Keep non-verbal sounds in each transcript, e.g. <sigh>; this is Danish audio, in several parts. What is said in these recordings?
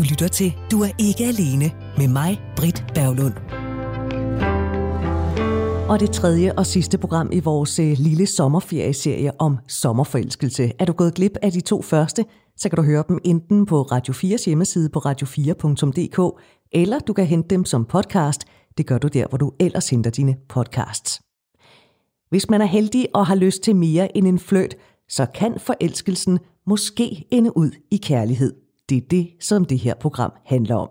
Du lytter til Du er ikke alene med mig, Britt Berglund. Og det tredje og sidste program i vores øh, lille sommerferieserie om sommerforelskelse. Er du gået glip af de to første, så kan du høre dem enten på Radio 4's hjemmeside på radio4.dk, eller du kan hente dem som podcast. Det gør du der, hvor du ellers henter dine podcasts. Hvis man er heldig og har lyst til mere end en fløt, så kan forelskelsen måske ende ud i kærlighed. Det er det, som det her program handler om.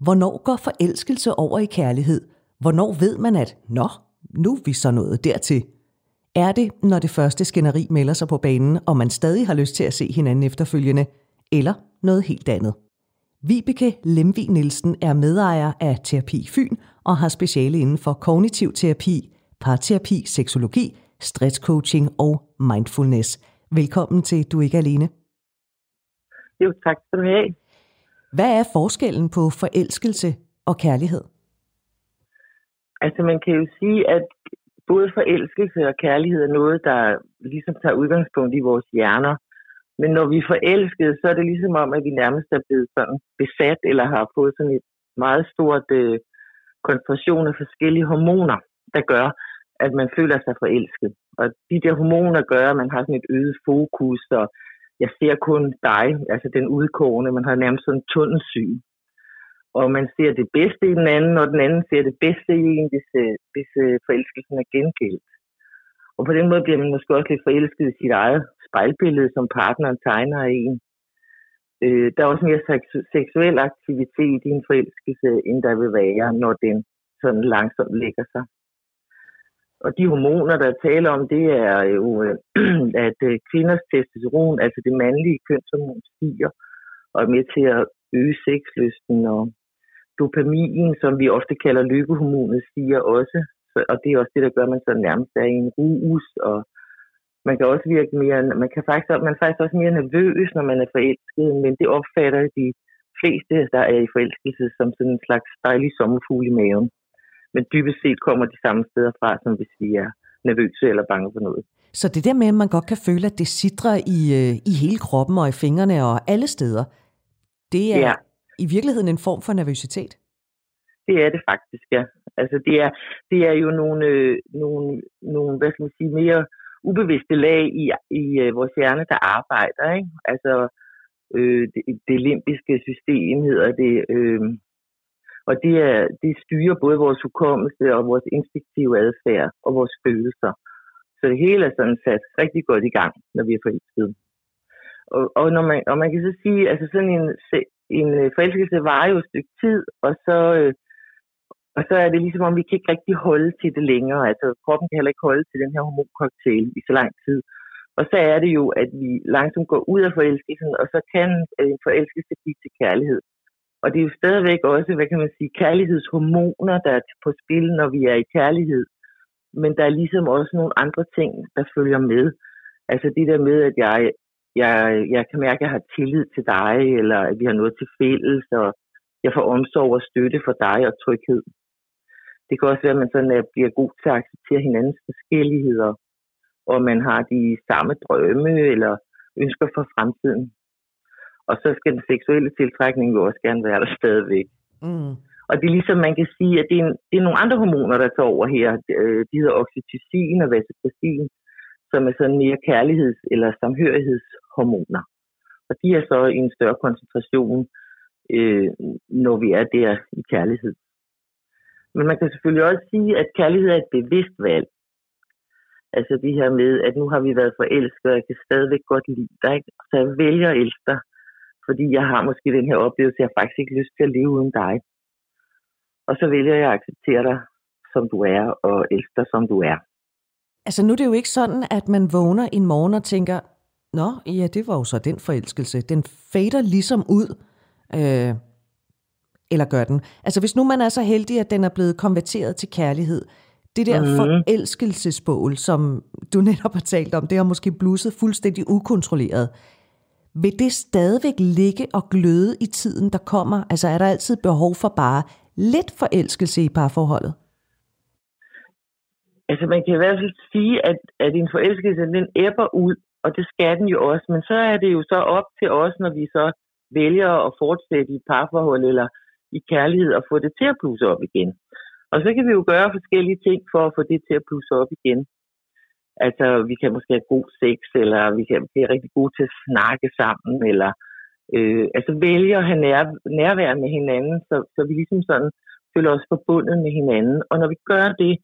Hvornår går forelskelse over i kærlighed? Hvornår ved man, at nå, nu er vi så nået dertil? Er det, når det første skænderi melder sig på banen, og man stadig har lyst til at se hinanden efterfølgende? Eller noget helt andet? Vibeke Lemvi Nielsen er medejer af Terapi Fyn og har speciale inden for kognitiv terapi, parterapi, seksologi, stresscoaching og mindfulness. Velkommen til Du er ikke alene. Jo, tak skal du have. Hvad er forskellen på forelskelse og kærlighed? Altså man kan jo sige, at både forelskelse og kærlighed er noget, der ligesom tager udgangspunkt i vores hjerner. Men når vi er forelskede, så er det ligesom om, at vi nærmest er blevet sådan besat, eller har fået sådan et meget stort øh, koncentration af forskellige hormoner, der gør, at man føler sig forelsket. Og de der hormoner gør, at man har sådan et øget fokus, og jeg ser kun dig, altså den udkårende, man har nærmest sådan en tunnelsyn. Og man ser det bedste i den anden, og den anden ser det bedste i en, hvis, øh, hvis øh, forelskelsen er gengældt. Og på den måde bliver man måske også lidt forelsket i sit eget spejlbillede, som partneren tegner af en. Øh, der er også mere seksuel aktivitet i en forelskelse, end der vil være, når den sådan langsomt lægger sig. Og de hormoner, der taler om, det er jo, øh, <clears throat> at øh, kvinders testosteron, altså det mandlige kønshormon, stiger og er med til at øge sexlysten. Og dopamin, som vi ofte kalder lykkehormonet, stiger også. Og det er også det, der gør, at man så nærmest er i en rus. Og man kan også virke mere, man kan faktisk, man er faktisk også mere nervøs, når man er forelsket, men det opfatter de fleste, der er i forelskelse, som sådan en slags dejlig sommerfugl i maven men dybest set kommer de samme steder fra, som hvis vi er nervøse eller bange for noget. Så det der med, at man godt kan føle, at det sidder i, øh, i hele kroppen og i fingrene og alle steder, det er ja. i virkeligheden en form for nervøsitet? Det er det faktisk, ja. Altså det er, det er jo nogle, øh, nogle, nogle, hvad skal man sige, mere ubevidste lag i, i øh, vores hjerne, der arbejder. Ikke? Altså øh, det, det limbiske system hedder det, øh, og det, er, det styrer både vores hukommelse og vores instinktive adfærd og vores følelser. Så det hele er sådan sat rigtig godt i gang, når vi er forelskede. Og, og, når man, og man kan så sige, altså sådan en, en øh, forelskelse varer jo et stykke tid, og så, øh, og så er det ligesom om, vi kan ikke rigtig holde til det længere. Altså kroppen kan heller ikke holde til den her hormoncocktail i så lang tid. Og så er det jo, at vi langsomt går ud af forelskelsen, og så kan en forelskelse blive til kærlighed. Og det er jo stadigvæk også, hvad kan man sige, kærlighedshormoner, der er på spil, når vi er i kærlighed. Men der er ligesom også nogle andre ting, der følger med. Altså det der med, at jeg, jeg, jeg kan mærke, at jeg har tillid til dig, eller at vi har noget til fælles, og jeg får omsorg og støtte for dig og tryghed. Det kan også være, at man sådan at bliver god til at acceptere hinandens forskelligheder, og man har de samme drømme eller ønsker for fremtiden. Og så skal den seksuelle tiltrækning jo også gerne være der stadigvæk. Mm. Og det er ligesom, man kan sige, at det er, en, det er nogle andre hormoner, der tager over her. Øh, de hedder oxytocin og vasopressin, som er sådan mere kærligheds- eller samhørighedshormoner. Og de er så i en større koncentration, øh, når vi er der i kærlighed. Men man kan selvfølgelig også sige, at kærlighed er et bevidst valg. Altså det her med, at nu har vi været forelsket, og jeg kan stadigvæk godt lide dig, så jeg vælger at elske dig fordi jeg har måske den her oplevelse, jeg har faktisk ikke lyst til at leve uden dig. Og så vælger jeg at acceptere dig, som du er, og elske dig, som du er. Altså nu er det jo ikke sådan, at man vågner en morgen og tænker, Nå, ja, det var jo så den forelskelse. Den fader ligesom ud. Øh, eller gør den? Altså hvis nu man er så heldig, at den er blevet konverteret til kærlighed, det der mm. forelskelsesbål, som du <laughs> netop har talt om, det har måske blusset fuldstændig ukontrolleret vil det stadigvæk ligge og gløde i tiden, der kommer? Altså er der altid behov for bare lidt forelskelse i parforholdet? Altså man kan i hvert fald sige, at, at en forelskelse, den æbber ud, og det skal den jo også. Men så er det jo så op til os, når vi så vælger at fortsætte i parforhold eller i kærlighed og få det til at plusse op igen. Og så kan vi jo gøre forskellige ting for at få det til at plusse op igen. Altså, vi kan måske have god sex, eller vi kan blive rigtig gode til at snakke sammen, eller øh, altså vælge at have nær, nærvær med hinanden, så, så vi ligesom sådan føler os forbundet med hinanden. Og når vi gør det,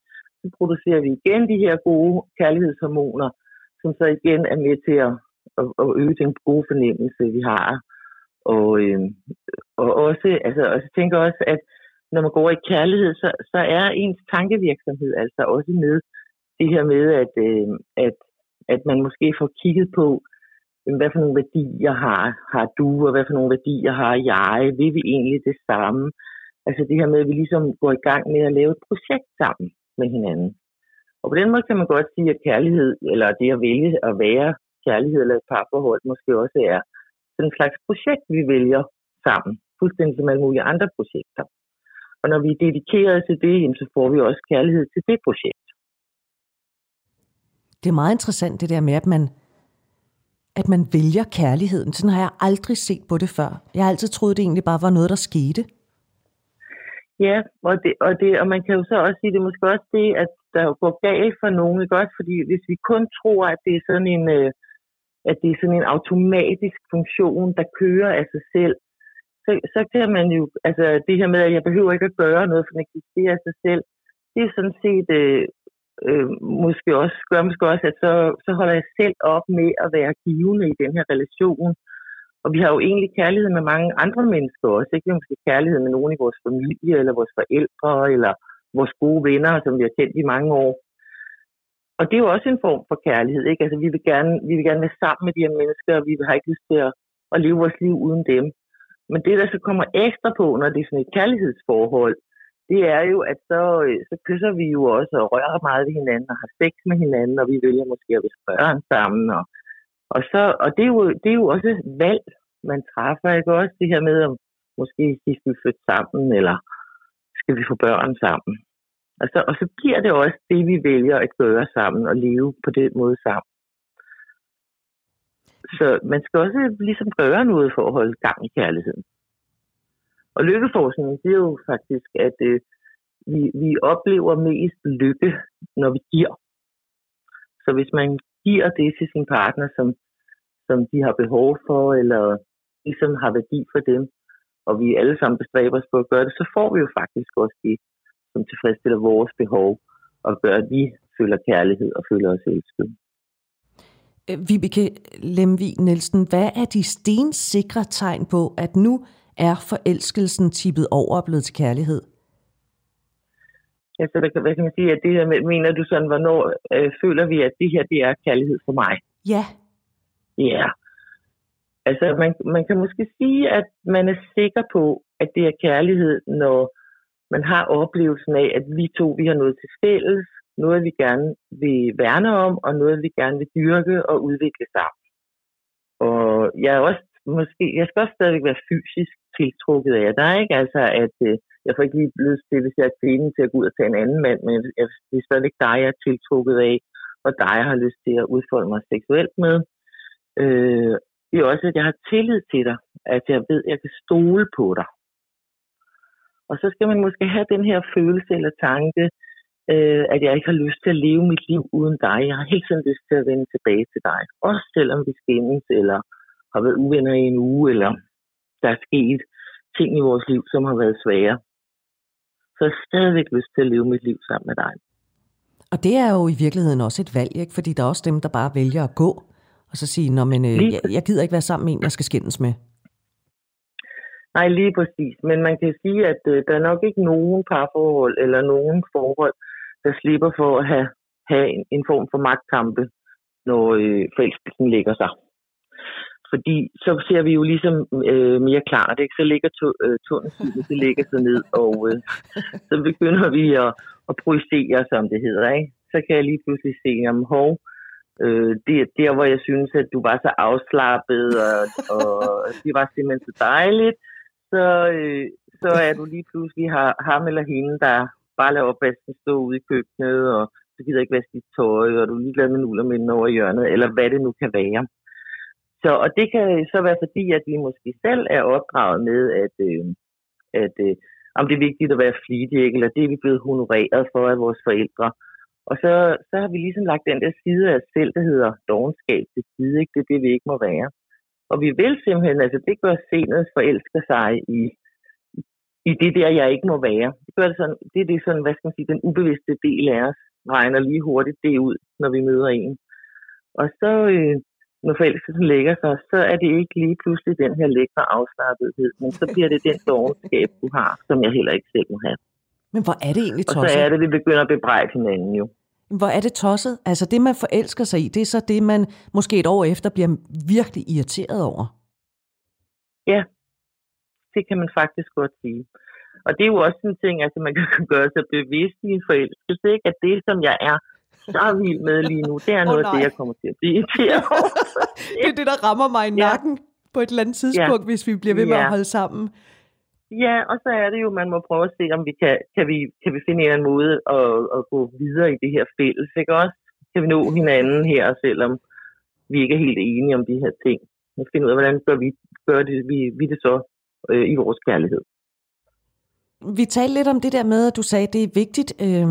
så producerer vi igen de her gode kærlighedshormoner, som så igen er med til at, at, at øge den gode fornemmelse, vi har. Og, øh, og også, altså, og jeg tænker også, at når man går i kærlighed, så, så er ens tankevirksomhed altså også med det her med, at, øh, at, at man måske får kigget på, hvad for nogle værdier har, har du, og hvad for nogle værdier har jeg, vil vi egentlig det samme? Altså det her med, at vi ligesom går i gang med at lave et projekt sammen med hinanden. Og på den måde kan man godt sige, at kærlighed, eller det at vælge at være kærlighed eller et parforhold, måske også er sådan en slags projekt, vi vælger sammen. Fuldstændig som alle mulige andre projekter. Og når vi er dedikeret til det, så får vi også kærlighed til det projekt. Det er meget interessant det der med, at man, at man vælger kærligheden. Sådan har jeg aldrig set på det før. Jeg har altid troet, det egentlig bare var noget, der skete. Ja, og, det, og, det, og man kan jo så også sige, det er måske også det, at der går galt for nogen, ikke også? Fordi hvis vi kun tror, at det er sådan en, øh, at det er sådan en automatisk funktion, der kører af sig selv, så, så kan man jo, altså det her med, at jeg behøver ikke at gøre noget, for den eksisterer af sig selv, det er sådan set øh, øh, måske også, gør måske også, at så, så holder jeg selv op med at være givende i den her relation. Og vi har jo egentlig kærlighed med mange andre mennesker også. Ikke måske kærlighed med nogen i vores familie, eller vores forældre, eller vores gode venner, som vi har kendt i mange år. Og det er jo også en form for kærlighed. Ikke? Altså, vi, vil gerne, vi vil gerne være sammen med de her mennesker, og vi har ikke lyst til at, at leve vores liv uden dem. Men det, der så kommer ekstra på, når det er sådan et kærlighedsforhold, det er jo, at så, øh, så kysser vi jo også og rører meget ved hinanden og har sex med hinanden, og vi vælger måske at være børn sammen. Og, og, så, og det, er jo, det er jo også et valg, man træffer, ikke også? Det her med, om måske vi skal flytte sammen, eller skal vi få børn sammen. Og så, og så bliver det også det, vi vælger at gøre sammen og leve på den måde sammen. Så man skal også ligesom gøre noget for at holde gang i kærligheden. Og lykkeforskningen siger jo faktisk, at øh, vi, vi oplever mest lykke, når vi giver. Så hvis man giver det til sin partner, som, som de har behov for, eller ligesom har værdi for dem, og vi alle sammen bestræber os på at gøre det, så får vi jo faktisk også det, som tilfredsstiller vores behov, og gør, at vi føler kærlighed og føler os elsket. Øh, Vibeke Lemvig Nielsen, hvad er de stensikre tegn på, at nu er forelskelsen tippet over og blevet til kærlighed? Ja, så der, hvad kan man sige, at det her med, mener du sådan, hvornår øh, føler vi, at det her det er kærlighed for mig? Ja. Ja. Altså, man, man kan måske sige, at man er sikker på, at det er kærlighed, når man har oplevelsen af, at vi to vi har noget til fælles, noget vi gerne vil værne om, og noget vi gerne vil dyrke og udvikle sammen. Og jeg er også måske, jeg skal også stadigvæk være fysisk tiltrukket af dig, ikke? Altså, at øh, jeg får ikke lige lyst til, hvis jeg er kvinde, til at gå ud og tage en anden mand, men jeg, det er stadigvæk dig, jeg er tiltrukket af, og dig, jeg har lyst til at udfolde mig seksuelt med. Øh, det er også, at jeg har tillid til dig, at jeg ved, at jeg kan stole på dig. Og så skal man måske have den her følelse eller tanke, øh, at jeg ikke har lyst til at leve mit liv uden dig. Jeg har helt tiden lyst til at vende tilbage til dig. Også selvom vi skændes, eller har været uvenner i en uge, eller der er sket ting i vores liv, som har været svære. Så jeg har stadigvæk lyst til at leve mit liv sammen med dig. Og det er jo i virkeligheden også et valg, ikke? fordi der er også dem, der bare vælger at gå, og så sige, Nå, men, øh, jeg, jeg gider ikke være sammen med en, jeg skal skændes med. Nej, lige præcis. Men man kan sige, at øh, der er nok ikke nogen parforhold eller nogen forhold, der slipper for at have, have en, en form for magtkampe, når øh, forelskelsen lægger sig. Fordi så ser vi jo ligesom øh, mere klart, ikke? så ligger to, øh, tunnelsynet, det ligger så ned, og øh, så begynder vi at, at projicere, som det hedder. Ikke? Så kan jeg lige pludselig se, om hov, øh, det er der, hvor jeg synes, at du var så afslappet, og, og det var simpelthen så dejligt, så, øh, så er du lige pludselig har, ham eller hende, der bare lader opvasken stå ude i køkkenet, og du gider ikke vaske dit tøj, og du er ligeglad med nullermænden over i hjørnet, eller hvad det nu kan være. Så, og det kan så være fordi, at vi måske selv er opdraget med, at, øh, at øh, om det er vigtigt at være flittig, eller det er vi blevet honoreret for af vores forældre. Og så, så har vi ligesom lagt den der side af os selv, der hedder dogenskab til side. Ikke? Det er det, vi ikke må være. Og vi vil simpelthen, altså det gør senet forelsker sig i, i det der, jeg ikke må være. Det, gør det, sådan, det er det sådan, hvad skal man sige, den ubevidste del af os, regner lige hurtigt det ud, når vi møder en. Og så, øh, når forelskelsen lægger sig, så er det ikke lige pludselig den her lækre afslappethed, men så bliver det den dogenskab, du har, som jeg heller ikke selv må have. Men hvor er det egentlig tosset? Og så er det, vi begynder at bebrejde hinanden jo. Hvor er det tosset? Altså det, man forelsker sig i, det er så det, man måske et år efter bliver virkelig irriteret over. Ja, det kan man faktisk godt sige. Og det er jo også en ting, altså man kan <laughs> gøre sig bevidst i en forelskelse, ikke? at det, som jeg er <laughs> så vild med lige nu, det er noget oh, af det, jeg kommer til at blive irriteret <laughs> det er det, der rammer mig i nakken ja. på et eller andet tidspunkt, ja. hvis vi bliver ved med ja. at holde sammen. Ja, og så er det jo, man må prøve at se, om vi kan, kan, vi, kan vi finde en eller anden måde at, at gå videre i det her fælles, ikke også? Kan vi nå hinanden her, selvom vi ikke er helt enige om de her ting. Vi finde ud af, hvordan gør vi, gør det, vi, vi det så øh, i vores kærlighed. Vi talte lidt om det der med, at du sagde, at det er vigtigt øh,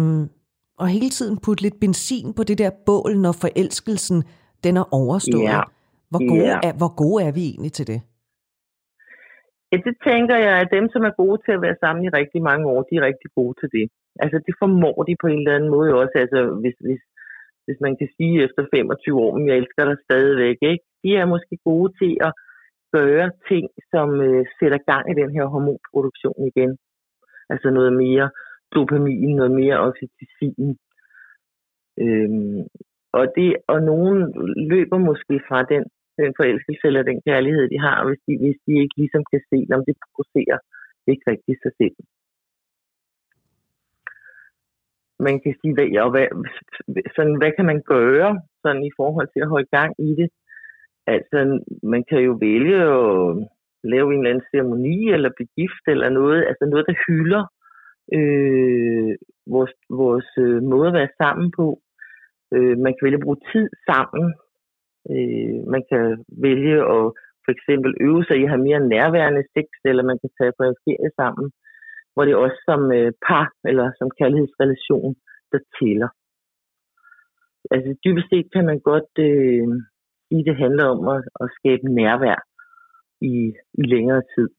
at hele tiden putte lidt benzin på det der bål, når forelskelsen den er overstået. Ja. Hvor, gode ja. er, hvor gode er vi egentlig til det? Ja, det tænker jeg, at dem, som er gode til at være sammen i rigtig mange år, de er rigtig gode til det. Altså, det formår de på en eller anden måde også. Altså, hvis, hvis, hvis man kan sige efter 25 år, men jeg elsker dig stadigvæk, ikke? De er måske gode til at gøre ting, som øh, sætter gang i den her hormonproduktion igen. Altså noget mere dopamin, noget mere oxytocin. Øhm, og, det, og nogen løber måske fra den den forelskelse eller den kærlighed, de har, hvis de, hvis de ikke ligesom kan se, om det producerer ikke rigtig sig selv. Man kan sige, hvad, ja, hvad, sådan, hvad kan man gøre sådan i forhold til at holde gang i det? Altså, man kan jo vælge at lave en eller anden ceremoni eller begift eller noget, altså noget, der hylder øh, vores, vores øh, måde at være sammen på. Øh, man kan vælge at bruge tid sammen Øh, man kan vælge at for eksempel øve sig i at have mere nærværende sex, eller man kan tage på en ferie sammen, hvor det er også som øh, par eller som kærlighedsrelation, der tæller. Altså dybest set kan man godt øh, sige, at det handler om at, at skabe nærvær i, i længere tid.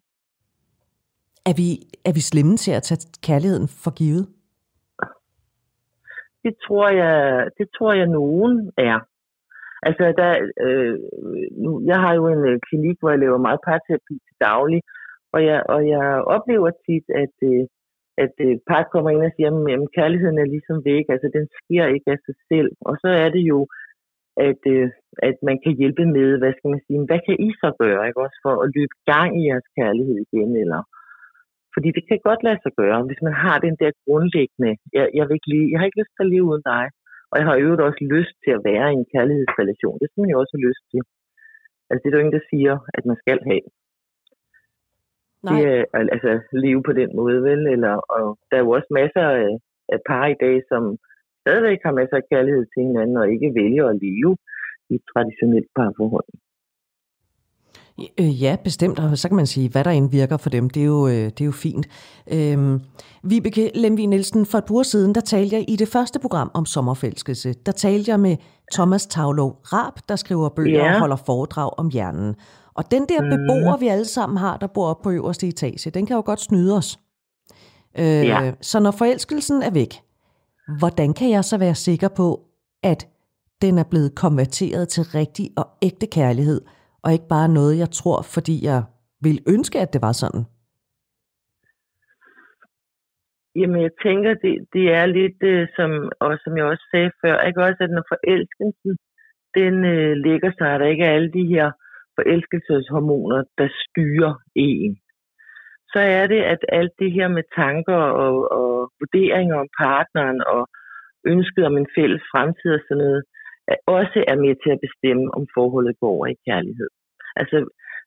Er vi, er vi slemme til at tage kærligheden for givet? Det tror jeg, det tror jeg nogen er. Altså, der, øh, nu, jeg har jo en øh, klinik, hvor jeg laver meget parterapi til daglig, og jeg, og jeg oplever tit, at, øh, at øh, par kommer ind og siger, at kærligheden er ligesom væk, altså den sker ikke af sig selv. Og så er det jo, at, øh, at man kan hjælpe med, hvad skal man sige, hvad kan I så gøre, ikke også, for at løbe gang i jeres kærlighed igen, eller fordi det kan godt lade sig gøre, hvis man har den der grundlæggende, jeg, jeg, vil ikke lige, jeg har ikke lyst til at leve uden dig. Og jeg har jo også lyst til at være i en kærlighedsrelation. Det skal man jo også have lyst til. Altså det er jo ingen, der siger, at man skal have. Nej. Det er altså leve på den måde, vel? Eller, og der er jo også masser af, af par i dag, som stadigvæk har masser af kærlighed til hinanden, og ikke vælger at leve i et traditionelt parforhold. Øh, ja, bestemt. Og så kan man sige, hvad der indvirker for dem, det er jo, øh, det er jo fint. Øhm, Vibeke Lemvi Nielsen, for et par uger siden, der talte jeg i det første program om sommerfælskelse. Der talte jeg med Thomas Tavlov Rab, der skriver bøger ja. og holder foredrag om hjernen. Og den der mm. beboer, vi alle sammen har, der bor op på øverste etage, den kan jo godt snyde os. Øh, ja. Så når forelskelsen er væk, hvordan kan jeg så være sikker på, at den er blevet konverteret til rigtig og ægte kærlighed – og ikke bare noget, jeg tror, fordi jeg vil ønske, at det var sådan? Jamen, jeg tænker, det, det er lidt, øh, som, og som jeg også sagde før, ikke også, at når forelskelsen, den øh, ligger sig, at der ikke er alle de her forelskelseshormoner, der styrer en. Så er det, at alt det her med tanker og, og vurderinger om partneren og ønsket om en fælles fremtid og sådan noget, også er med til at bestemme, om forholdet går over i kærlighed. Altså,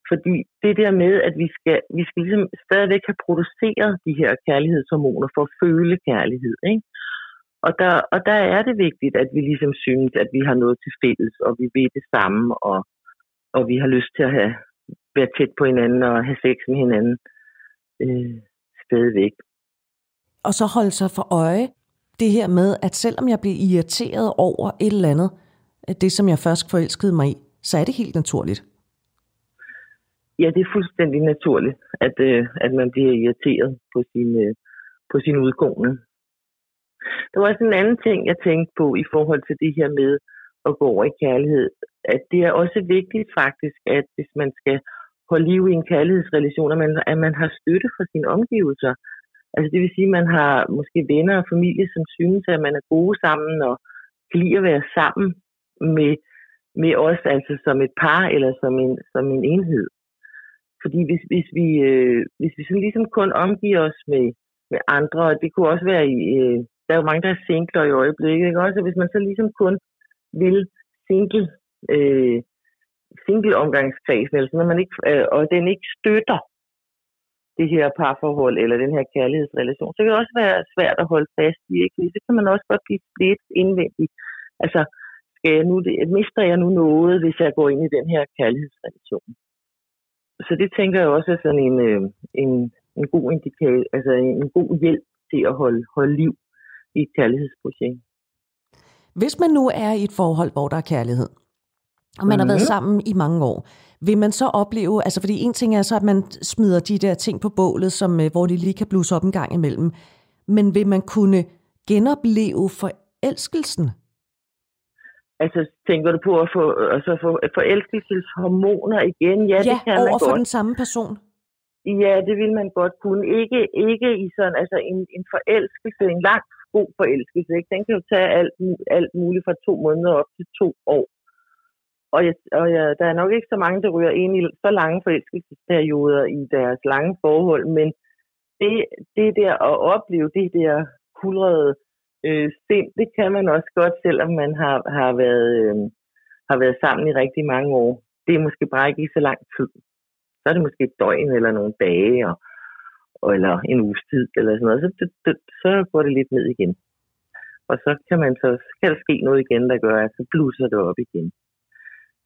fordi det der med, at vi skal, vi skal ligesom stadigvæk have produceret de her kærlighedshormoner for at føle kærlighed. Ikke? Og, der, og der er det vigtigt, at vi ligesom synes, at vi har noget til fælles, og vi ved det samme, og og vi har lyst til at have være tæt på hinanden og have sex med hinanden øh, stadigvæk. Og så holde sig for øje det her med, at selvom jeg bliver irriteret over et eller andet, det som jeg først forelskede mig i, så er det helt naturligt. Ja, det er fuldstændig naturligt, at, øh, at man bliver irriteret på sin, øh, på sin udgående. Der var også en anden ting, jeg tænkte på i forhold til det her med at gå over i kærlighed. At det er også vigtigt faktisk, at hvis man skal holde liv i en kærlighedsrelation, at man, at man har støtte fra sine omgivelser. Altså det vil sige, at man har måske venner og familie, som synes, at man er gode sammen og kan lide at være sammen med, med os, altså som et par eller som en, som en enhed. Fordi hvis, hvis, vi, øh, hvis vi sådan ligesom kun omgiver os med, med andre, og det kunne også være i, øh, der er jo mange, der er singler i øjeblikket, ikke? Også hvis man så ligesom kun vil single, øh, single omgangskredsen, eller når man ikke, øh, og den ikke støtter det her parforhold eller den her kærlighedsrelation, så kan det også være svært at holde fast i, ikke? Så kan man også godt blive splittet indvendigt. Altså, skal jeg nu, mister jeg nu noget, hvis jeg går ind i den her kærlighedsrelation? Så det tænker jeg også er sådan en, øh, en, en god indikator, altså en god hjælp til at holde, holde liv i et kærlighedsprojekt. Hvis man nu er i et forhold, hvor der er kærlighed, og man mm. har været mhm. sammen i mange år, vil man så opleve, altså fordi en ting er så, at man smider de der ting på bålet, som, øh, hvor de lige kan blusse op en gang imellem, men vil man kunne genopleve forelskelsen? Altså, tænker du på at få, altså, få forelskelseshormoner igen? Ja, ja det kan over man for godt. den samme person? Ja, det vil man godt kunne. Ikke, ikke i sådan, altså en, en forelskelse, en lang god forelskelse. Ikke? Den kan jo tage alt, alt muligt fra to måneder op til to år. Og, jeg, og jeg, der er nok ikke så mange, der ryger ind i så lange forelskelsesperioder i deres lange forhold, men det, det der at opleve det der kulrede øh, sind, det kan man også godt, selvom man har, har, været, øh, har været sammen i rigtig mange år. Det er måske bare ikke i så lang tid. Så er det måske et døgn eller nogle dage, og, eller en uges tid, eller sådan noget. Så, det, det, så går det lidt ned igen. Og så kan, man så, skal der ske noget igen, der gør, at så blusser det op igen.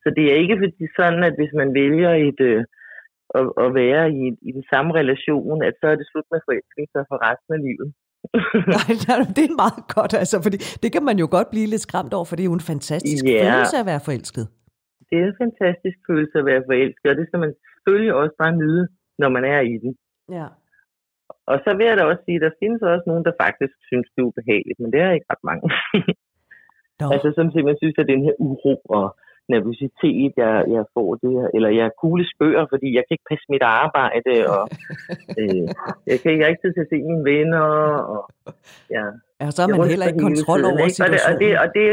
Så det er ikke fordi sådan, at hvis man vælger et, øh, at, at være i, i den samme relation, at så er det slut med forelskelse for resten af livet. <laughs> Nej, det er meget godt, altså, fordi det kan man jo godt blive lidt skræmt over, for det er jo en fantastisk Ja. følelse at være forelsket. Det er en fantastisk følelse at være forelsket, og det skal man selvfølgelig også bare nyde, når man er i den. Ja. Og så vil jeg da også sige, at der findes også nogen, der faktisk synes, det er ubehageligt, men det er ikke ret mange. Nå. <laughs> altså som simpelthen synes, at den her uro og nervøsitet, jeg, jeg får det her, eller jeg er kugle skør, fordi jeg kan ikke passe mit arbejde, <laughs> og øh, jeg kan ikke rigtig til at se mine venner, og ja, Ja, så har man heller ikke kontrol tiden, over ikke? Og det, og, situationen. det, og det,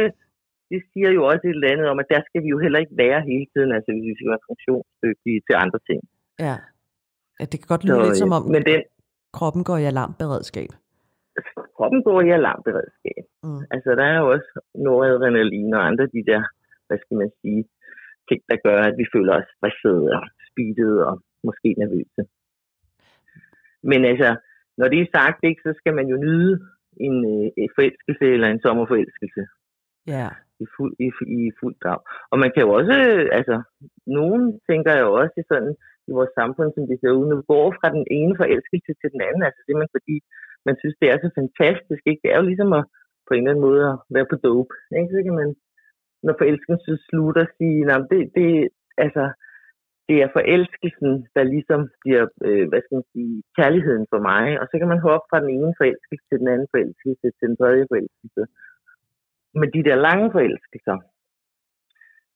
det siger jo også et eller andet om, at der skal vi jo heller ikke være hele tiden, altså hvis vi skal være funktionsdygtige til andre ting. Ja. ja, det kan godt lyde Så, lidt som om, Men den, kroppen går i alarmberedskab. kroppen går i alarmberedskab. Mm. Altså, der er jo også noradrenalin og andre de der, hvad skal man sige, ting, der gør, at vi føler os stressede og speedede og måske nervøse. Men altså, når det er sagt, ikke, så skal man jo nyde en, øh, forelskelse eller en sommerforelskelse Ja. i fuld, i, i fuld drag. Og man kan jo også, øh, altså, nogen tænker jo også i sådan, i vores samfund, som det ser ud nu, går fra den ene forelskelse til den anden, altså simpelthen fordi man synes, det er så fantastisk, ikke? Det er jo ligesom at på en eller anden måde at være på dope, ikke? Så kan man, når forelskelsen slutter, sige, nej, det, det, altså, det er forelskelsen, der ligesom bliver, øh, hvad skal man sige, kærligheden for mig, og så kan man hoppe fra den ene forelskelse til den anden forelskelse, til den tredje forelskelse. Men de der lange forelskelser,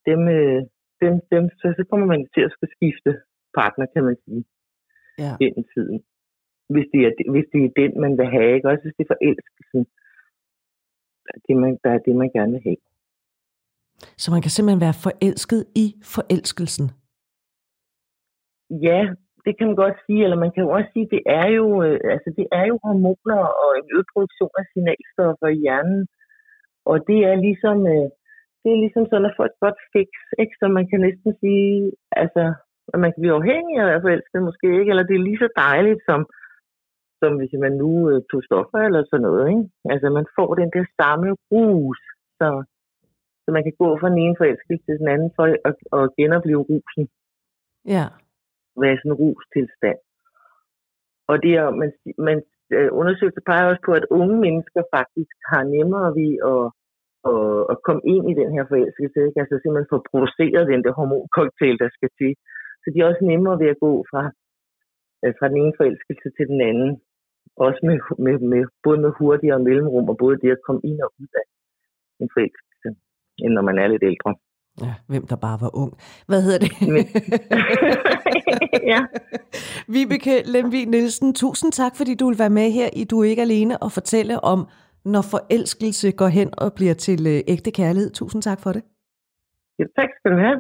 dem, øh, dem, dem så, så kommer man til at skulle skifte partner, kan man sige, Ja. gennem tiden. Hvis det, er, hvis det er den, man vil have, ikke? Også hvis det er forelskelsen, der er det, man, der er det, man gerne vil have. Så man kan simpelthen være forelsket i forelskelsen. Ja, det kan man godt sige, eller man kan jo også sige, det er jo, øh, altså det er jo hormoner og en øget produktion af signalstoffer i hjernen. Og det er ligesom, øh, det er ligesom sådan at få et godt fix, ikke? Så man kan næsten sige, altså, at man kan blive afhængig af at være forelsket måske ikke, eller det er lige så dejligt som, som hvis man nu øh, tog stoffer eller sådan noget, ikke? Altså man får den der samme rus, så, så man kan gå fra den ene forelskelse til den anden for at, at genopleve rusen. Ja. Være sådan en rustilstand. Og det er, man, man øh, undersøgelser peger også på, at unge mennesker faktisk har nemmere ved at, at, at komme ind i den her forelskelse. Ikke? Altså simpelthen få produceret den der hormoncocktail, der skal til. Så de er også nemmere ved at gå fra, øh, fra den ene forelskelse til den anden. Også med, med, med, både med hurtigere mellemrum, og både det at komme ind og ud af en forelskelse, end når man er lidt ældre. Ja, hvem der bare var ung. Hvad hedder det? <laughs> ja. Vibeke Lemvi Nielsen, tusind tak, fordi du vil være med her i Du er ikke alene og fortælle om, når forelskelse går hen og bliver til øh, ægte kærlighed. Tusind tak for det. Ja, tak skal du have.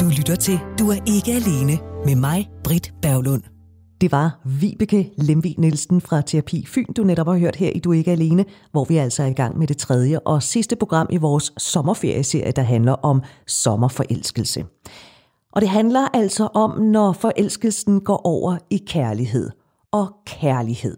Du lytter til Du er ikke alene med mig, Britt Berglund. Det var Vibeke Lemvi Nielsen fra Terapi Fyn, du netop har hørt her i Du er ikke alene, hvor vi altså er i gang med det tredje og sidste program i vores sommerferieserie, der handler om sommerforelskelse. Og det handler altså om, når forelskelsen går over i kærlighed. Og kærlighed.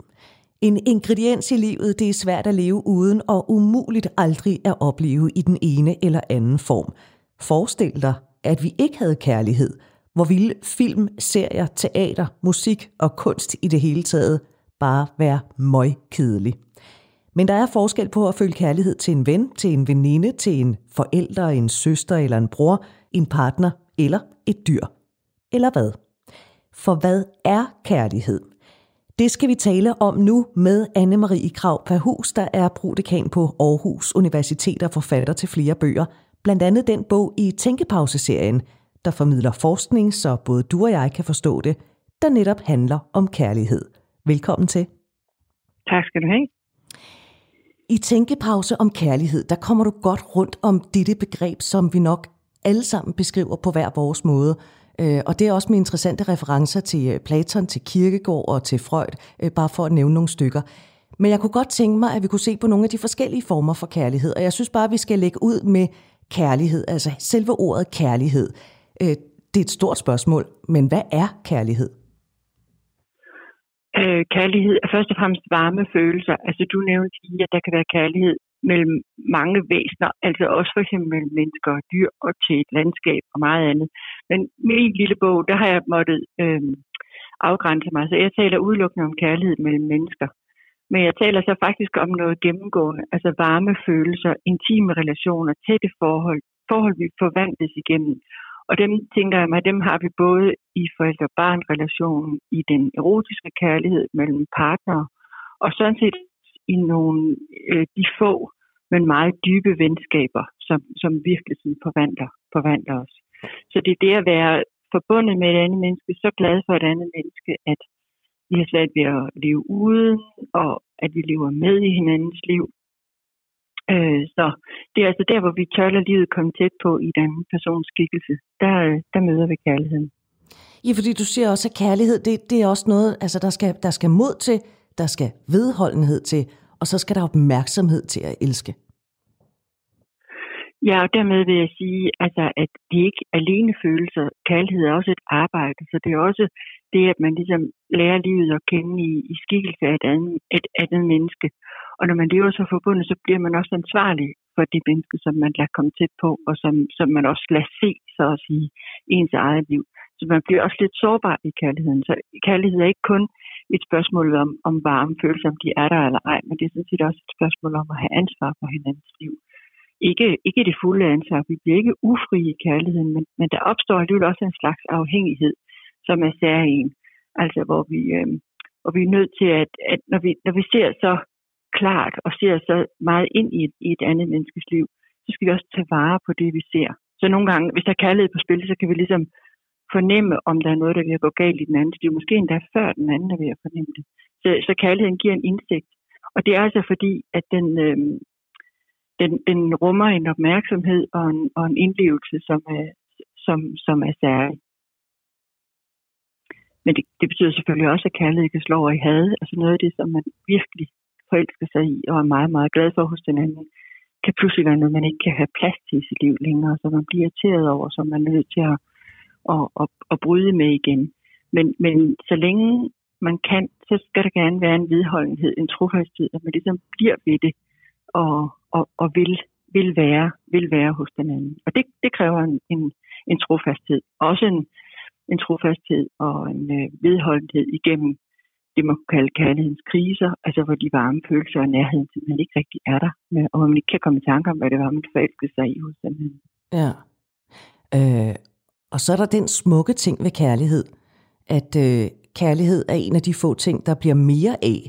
En ingrediens i livet, det er svært at leve uden og umuligt aldrig at opleve i den ene eller anden form. Forestil dig, at vi ikke havde kærlighed – hvor ville film, serier, teater, musik og kunst i det hele taget bare være møgkedelig. Men der er forskel på at føle kærlighed til en ven, til en veninde, til en forælder, en søster eller en bror, en partner eller et dyr. Eller hvad? For hvad er kærlighed? Det skal vi tale om nu med Anne-Marie Krav Perhus, der er prodekan på Aarhus Universitet og forfatter til flere bøger, blandt andet den bog i Tænkepause-serien – der formidler forskning, så både du og jeg kan forstå det, der netop handler om kærlighed. Velkommen til. Tak skal du have. I Tænkepause om kærlighed, der kommer du godt rundt om dette begreb, som vi nok alle sammen beskriver på hver vores måde. Øh, og det er også med interessante referencer til øh, Platon, til Kierkegaard og til Freud, øh, bare for at nævne nogle stykker. Men jeg kunne godt tænke mig, at vi kunne se på nogle af de forskellige former for kærlighed, og jeg synes bare, at vi skal lægge ud med kærlighed, altså selve ordet kærlighed. Øh, det er et stort spørgsmål, men hvad er kærlighed? Øh, kærlighed er først og fremmest varme følelser. Altså du nævnte lige, at der kan være kærlighed mellem mange væsener, altså også for eksempel mellem mennesker og dyr og til et landskab og meget andet. Men min lille bog, der har jeg måttet øh, afgrænse mig, så jeg taler udelukkende om kærlighed mellem mennesker. Men jeg taler så faktisk om noget gennemgående, altså varme følelser, intime relationer, tætte forhold, forhold vi forvandles igennem. Og dem tænker jeg mig, dem har vi både i forældre-barn-relationen, i den erotiske kærlighed mellem partnere, og sådan set i nogle øh, de få, men meget dybe venskaber, som, som virkelig sådan forvandler, forvandler os. Så det er det at være forbundet med et andet menneske, så glad for et andet menneske, at vi har svært ved at leve uden, og at vi lever med i hinandens liv, Øh, så det er altså der, hvor vi tør livet komme tæt på i den persons skikkelse. Der, øh, der møder vi kærligheden. Ja, fordi du siger også, at kærlighed, det, det er også noget, altså der skal, der skal mod til, der skal vedholdenhed til, og så skal der opmærksomhed til at elske. Ja, og dermed vil jeg sige, altså, at det ikke alene følelser. Kærlighed er også et arbejde, så det er også det, at man ligesom lærer livet at kende i, i skikkelse af et andet, et andet menneske. Og når man lever så forbundet, så bliver man også ansvarlig for de menneske, som man lader komme tæt på, og som, som man også lader se, så at sige, ens eget liv. Så man bliver også lidt sårbar i kærligheden. Så kærlighed er ikke kun et spørgsmål om, om varme følelser, om de er der eller ej, men det er sådan set også et spørgsmål om at have ansvar for hinandens liv. Ikke, ikke det fulde ansvar. Vi bliver ikke ufri i kærligheden, men, men der opstår alligevel også en slags afhængighed, som er særlig. Altså hvor vi, øh, hvor vi er nødt til, at, at når, vi, når vi ser så klart og ser så meget ind i et, i et andet menneskes liv, så skal vi også tage vare på det, vi ser. Så nogle gange, hvis der er kærlighed på spil, så kan vi ligesom fornemme, om der er noget, der vil gå galt i den anden Det er Måske endda før den anden der vil fornemme det. Så, så kærligheden giver en indsigt. Og det er altså fordi, at den, øh, den, den rummer en opmærksomhed og en, og en indlevelse, som er, som, som er særlig. Men det, det betyder selvfølgelig også, at kærlighed kan slå over i had. Altså noget af det, som man virkelig forelsker sig i og er meget, meget glad for hos den anden, kan pludselig være noget, man ikke kan have plads til i sit liv længere, så man bliver irriteret over, så man er nødt til at, at, at, at bryde med igen. Men, men så længe man kan, så skal der gerne være en vedholdenhed, en trofasthed, at man ligesom bliver ved det og, og, og vil vil være, vil være hos den anden. Og det, det kræver en, en, en trofasthed. Også en, en trofasthed og en øh, vedholdenhed igennem det, man kunne kalde kærlighedens kriser, altså hvor de varme følelser og nærheden simpelthen ikke rigtig er der, og man ikke kan komme i tanke om, hvad det var, man forelskede sig i hos den anden. Ja. Øh, og så er der den smukke ting ved kærlighed, at øh, kærlighed er en af de få ting, der bliver mere af,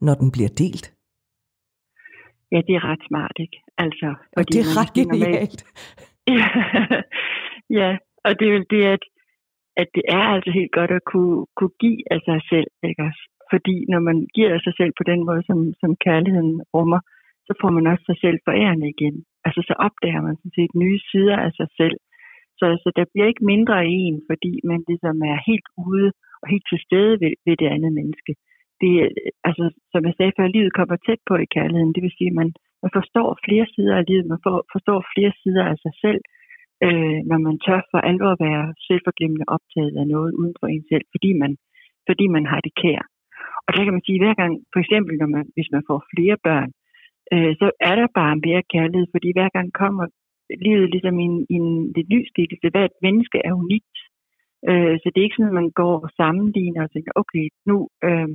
når den bliver delt. Ja, det er ret smart, ikke? Altså, og det er ret genialt. <laughs> ja, og det er det, at, at det er altså helt godt at kunne, kunne give af sig selv, ikke også? Fordi når man giver af sig selv på den måde, som, som kærligheden rummer, så får man også sig selv forærende igen. Altså så opdager man sådan set nye sider af sig selv. Så, så der bliver ikke mindre af en, fordi man ligesom er helt ude og helt til stede ved, ved det andet menneske. Det, altså, som jeg sagde før, livet kommer tæt på i kærligheden. Det vil sige, at man, man forstår flere sider af livet, man for, forstår flere sider af sig selv, øh, når man tør for alvor at være selvforglemmende optaget af noget uden for en selv, fordi man, fordi man har det kær. Og der kan man sige, at hver gang, for eksempel når man, hvis man får flere børn, øh, så er der bare mere kærlighed, fordi hver gang kommer livet ligesom i en, i en lidt ny skikkelse. Hvert menneske er unikt. Øh, så det er ikke sådan, at man går og sammenligner og tænker, okay, nu, øh,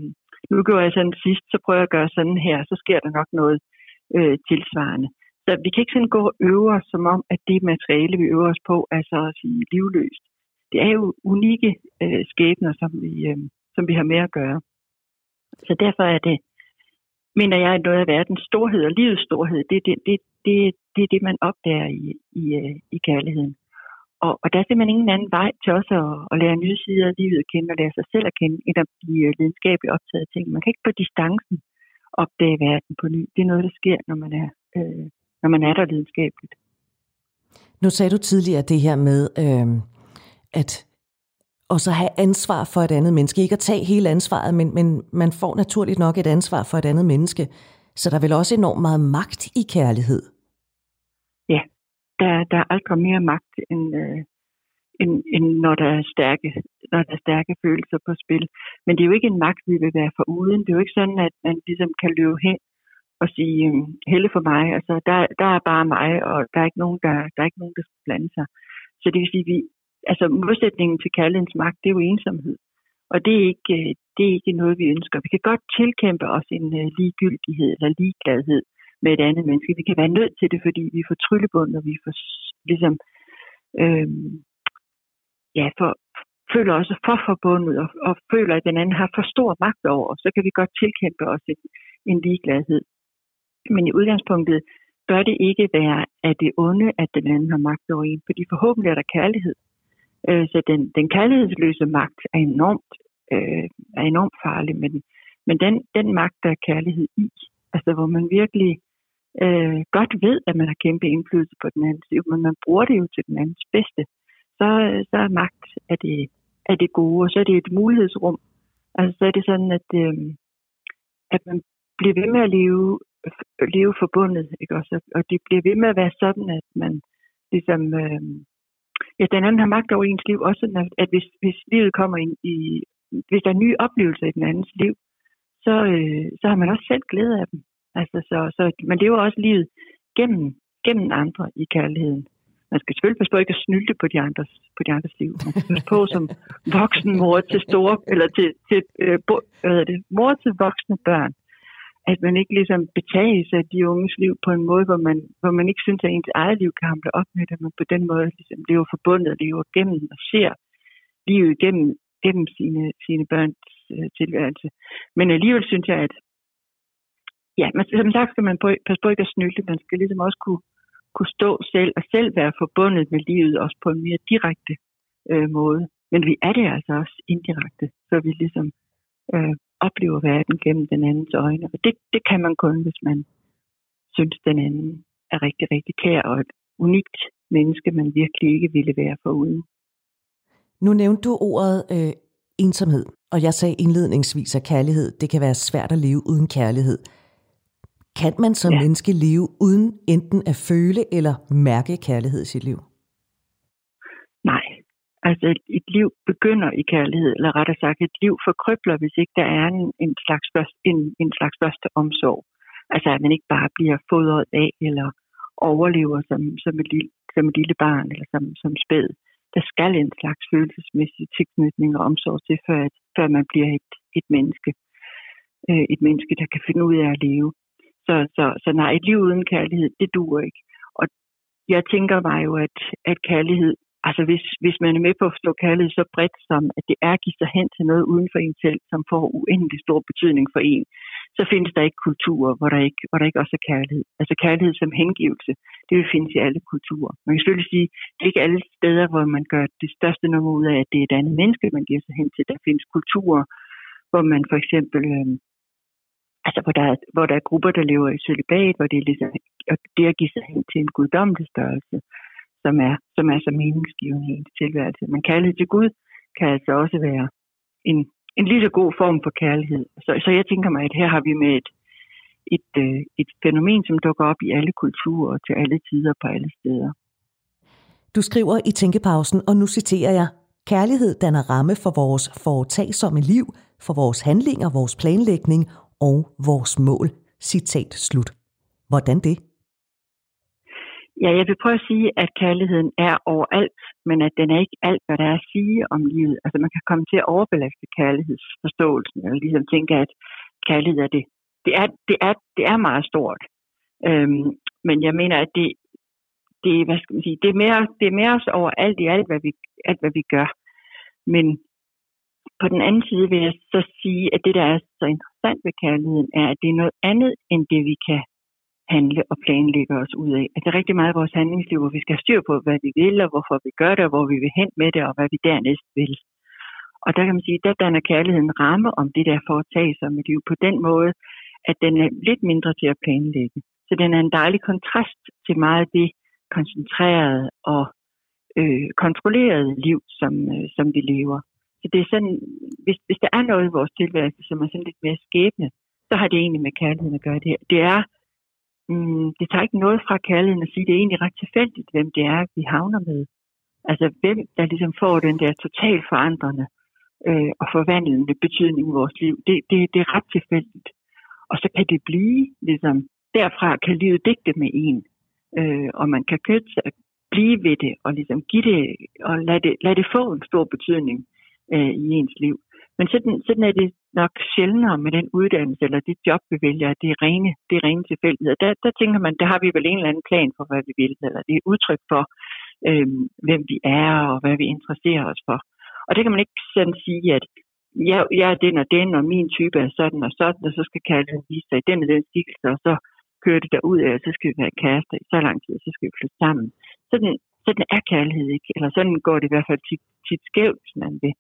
nu gjorde jeg sådan sidst, så prøver jeg at gøre sådan her, så sker der nok noget øh, tilsvarende. Så vi kan ikke sådan gå og øve os, som om, at det materiale, vi øver os på, er så at sige livløst. Det er jo unikke øh, skæbner, som vi, øh, som vi har med at gøre. Så derfor er det, mener jeg, at noget af verdens storhed og livets storhed, det, det, det, det, det er det, man opdager i, i, øh, i kærligheden. Og, og der er simpelthen ingen anden vej til også at, at lære nye sider af livet at kende og lære sig selv at kende, end at blive lidenskabeligt optaget af ting. Man kan ikke på distancen opdage verden på ny. Det er noget, der sker, når man er, øh, når man er der lidenskabeligt. Nu sagde du tidligere det her med, øh, at også have ansvar for et andet menneske. Ikke at tage hele ansvaret, men, men man får naturligt nok et ansvar for et andet menneske. Så der er vel også enormt meget magt i kærlighed? Ja, der, der er aldrig mere magt, end, øh, end, end når, der er stærke, når der er stærke følelser på spil. Men det er jo ikke en magt, vi vil være for uden. Det er jo ikke sådan, at man ligesom kan løbe hen og sige, øh, helle for mig, altså der, der er bare mig, og der er ikke nogen, der, der, er ikke nogen, der skal blande sig. Så det vil sige, vi, altså modsætningen til kærlighedens magt, det er jo ensomhed. Og det er ikke, øh, det er ikke noget, vi ønsker. Vi kan godt tilkæmpe os en øh, ligegyldighed eller ligegladhed med et andet menneske. Vi kan være nødt til det, fordi vi får tryllebund, og vi får ligesom, øh, ja, for, føler også for forbundet, og, og føler, at den anden har for stor magt over os, så kan vi godt tilkæmpe os en, en ligegladhed. Men i udgangspunktet bør det ikke være af det onde, at den anden har magt over en, fordi forhåbentlig er der kærlighed. Øh, så den, den kærlighedsløse magt er enormt, øh, er enormt farlig, men, men den, den magt, der er kærlighed i, altså hvor man virkelig øh, godt ved, at man har kæmpe indflydelse på den andens liv, men man bruger det jo til den andens bedste, så, øh, så er magt er det, er det gode, og så er det et mulighedsrum. Altså så er det sådan, at, øh, at man bliver ved med at leve leve forbundet, ikke også? Og det bliver ved med at være sådan, at man ligesom, øh, ja, den anden har magt over ens liv, også sådan, at, at hvis, hvis livet kommer ind i, hvis der er nye oplevelser i den andens liv, så, øh, så har man også selv glæde af dem. Altså, så, så man lever også livet gennem, gennem andre i kærligheden. Man skal selvfølgelig passe på ikke at snylte på de andres, på de andres liv. Man skal passe på som <laughs> voksen mor til store, eller til, til øh, hvad er det, mor til voksne børn at man ikke ligesom betages af de unges liv på en måde, hvor man, hvor man ikke synes, at ens eget liv kan hamle op med det, men på den måde ligesom lever forbundet, lever gennem og ser livet gennem, gennem sine, sine børns øh, tilværelse. Men alligevel synes jeg, at ja, man, som sagt skal man passe på ikke at snylte, man skal ligesom også kunne, kunne stå selv og selv være forbundet med livet, også på en mere direkte øh, måde. Men vi er det altså også indirekte, så vi ligesom øh, oplever verden gennem den andens øjne. Og det, det kan man kun, hvis man synes, den anden er rigtig, rigtig kær og et unikt menneske, man virkelig ikke ville være foruden. Nu nævnte du ordet øh, ensomhed, og jeg sagde indledningsvis, at kærlighed, det kan være svært at leve uden kærlighed. Kan man som ja. menneske leve uden enten at føle eller mærke kærlighed i sit liv? Nej, Altså et, et liv begynder i kærlighed, eller rettere sagt et liv forkrybler, hvis ikke der er en, en, slags, første, en, en slags første omsorg. Altså at man ikke bare bliver fodret af eller overlever som, som, et, lille, som et lille barn eller som, som spæd. Der skal en slags følelsesmæssig tilknytning og omsorg til, før, at, før man bliver et, et menneske. Øh, et menneske, der kan finde ud af at leve. Så, så, så nej, et liv uden kærlighed, det duer ikke. Og jeg tænker mig jo, at, at kærlighed altså hvis, hvis man er med på at forstå kærlighed så bredt som, at det er at give sig hen til noget uden for en selv, som får uendelig stor betydning for en, så findes der ikke kulturer, hvor der ikke, hvor der ikke også er kærlighed. Altså kærlighed som hengivelse, det vil findes i alle kulturer. Man kan selvfølgelig sige, det er ikke alle steder, hvor man gør det største nummer ud af, at det er et andet menneske, man giver sig hen til. Der findes kulturer, hvor man for eksempel, øh, altså hvor der, er, hvor der er grupper, der lever i celibat, hvor det er ligesom, det at give sig hen til en guddommelig størrelse som er, som er så meningsgivende i ens tilværelse. Men kærlighed til Gud kan altså også være en, en lige så god form for kærlighed. Så, så jeg tænker mig, at her har vi med et, et, øh, et fænomen, som dukker op i alle kulturer, til alle tider, på alle steder. Du skriver i Tænkepausen, og nu citerer jeg, Kærlighed danner ramme for vores foretagsomme liv, for vores handlinger, vores planlægning og vores mål. Citat slut. Hvordan det? Ja, jeg vil prøve at sige, at kærligheden er overalt, men at den er ikke alt, hvad der er at sige om livet. Altså man kan komme til at overbelaste kærlighedsforståelsen, eller ligesom tænke, at kærlighed er det. Det er, det er, det er meget stort. Øhm, men jeg mener, at det, det, hvad skal man sige, det, er mere, det er mere os over alt i alt, hvad vi, alt, hvad vi gør. Men på den anden side vil jeg så sige, at det, der er så interessant ved kærligheden, er, at det er noget andet, end det vi kan handle og planlægge os ud af. At det er rigtig meget vores handlingsliv, hvor vi skal have styr på, hvad vi vil, og hvorfor vi gør det, og hvor vi vil hen med det, og hvad vi dernæst vil. Og der kan man sige, der danner kærligheden ramme om det der foretage sig med liv på den måde, at den er lidt mindre til at planlægge. Så den er en dejlig kontrast til meget af det koncentrerede og øh, kontrollerede liv, som, øh, som vi lever. Så det er sådan, hvis, hvis der er noget i vores tilværelse, som er sådan lidt mere skæbne, så har det egentlig med kærligheden at gøre. Det, det er mm, det tager ikke noget fra kærligheden at sige, det er egentlig ret tilfældigt, hvem det er, vi havner med. Altså hvem der ligesom får den der totalt forandrende øh, og forvandlende betydning i vores liv. Det, det, det er ret tilfældigt. Og så kan det blive, ligesom, derfra kan livet digte med en. Øh, og man kan knytte sig, blive ved det, og ligesom give det, og lade det, lade det få en stor betydning øh, i ens liv. Men sådan, sådan er det nok sjældnere med den uddannelse eller det job, vi vælger, det er rene, det er rene tilfældigheder. Der, der tænker man, der har vi vel en eller anden plan for, hvad vi vil, eller det er udtryk for, øh, hvem vi er og hvad vi interesserer os for. Og det kan man ikke sådan sige, at jeg, jeg er den og den, og min type er sådan og sådan, og så skal kærligheden vise sig i den og den skikkelse, og så kører det derud af, og så skal vi være kærester i så lang tid, og så skal vi flytte sammen. Sådan, sådan er kærlighed ikke, eller sådan går det i hvert fald tit, tit skævt, hvis man vil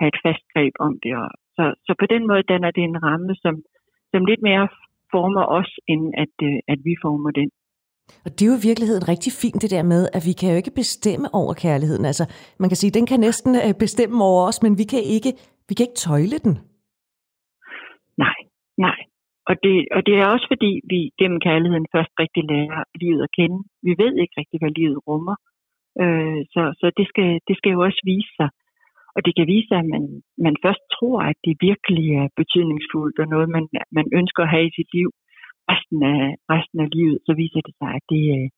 have et fast greb om det. Og så, så på den måde danner det en ramme, som, som lidt mere former os, end at, øh, at vi former den. Og det er jo i virkeligheden rigtig fint det der med, at vi kan jo ikke bestemme over kærligheden. Altså, man kan sige, at den kan næsten øh, bestemme over os, men vi kan ikke, vi kan ikke tøjle den. Nej, nej. Og det, og det er også fordi, vi gennem kærligheden først rigtig lærer livet at kende. Vi ved ikke rigtig, hvad livet rummer. Øh, så så det, skal, det skal jo også vise sig. Og det kan vise sig, at man, man først tror, at det virkelig er betydningsfuldt og noget, man, man ønsker at have i sit liv resten af, resten af livet. Så viser det sig, at det, øh,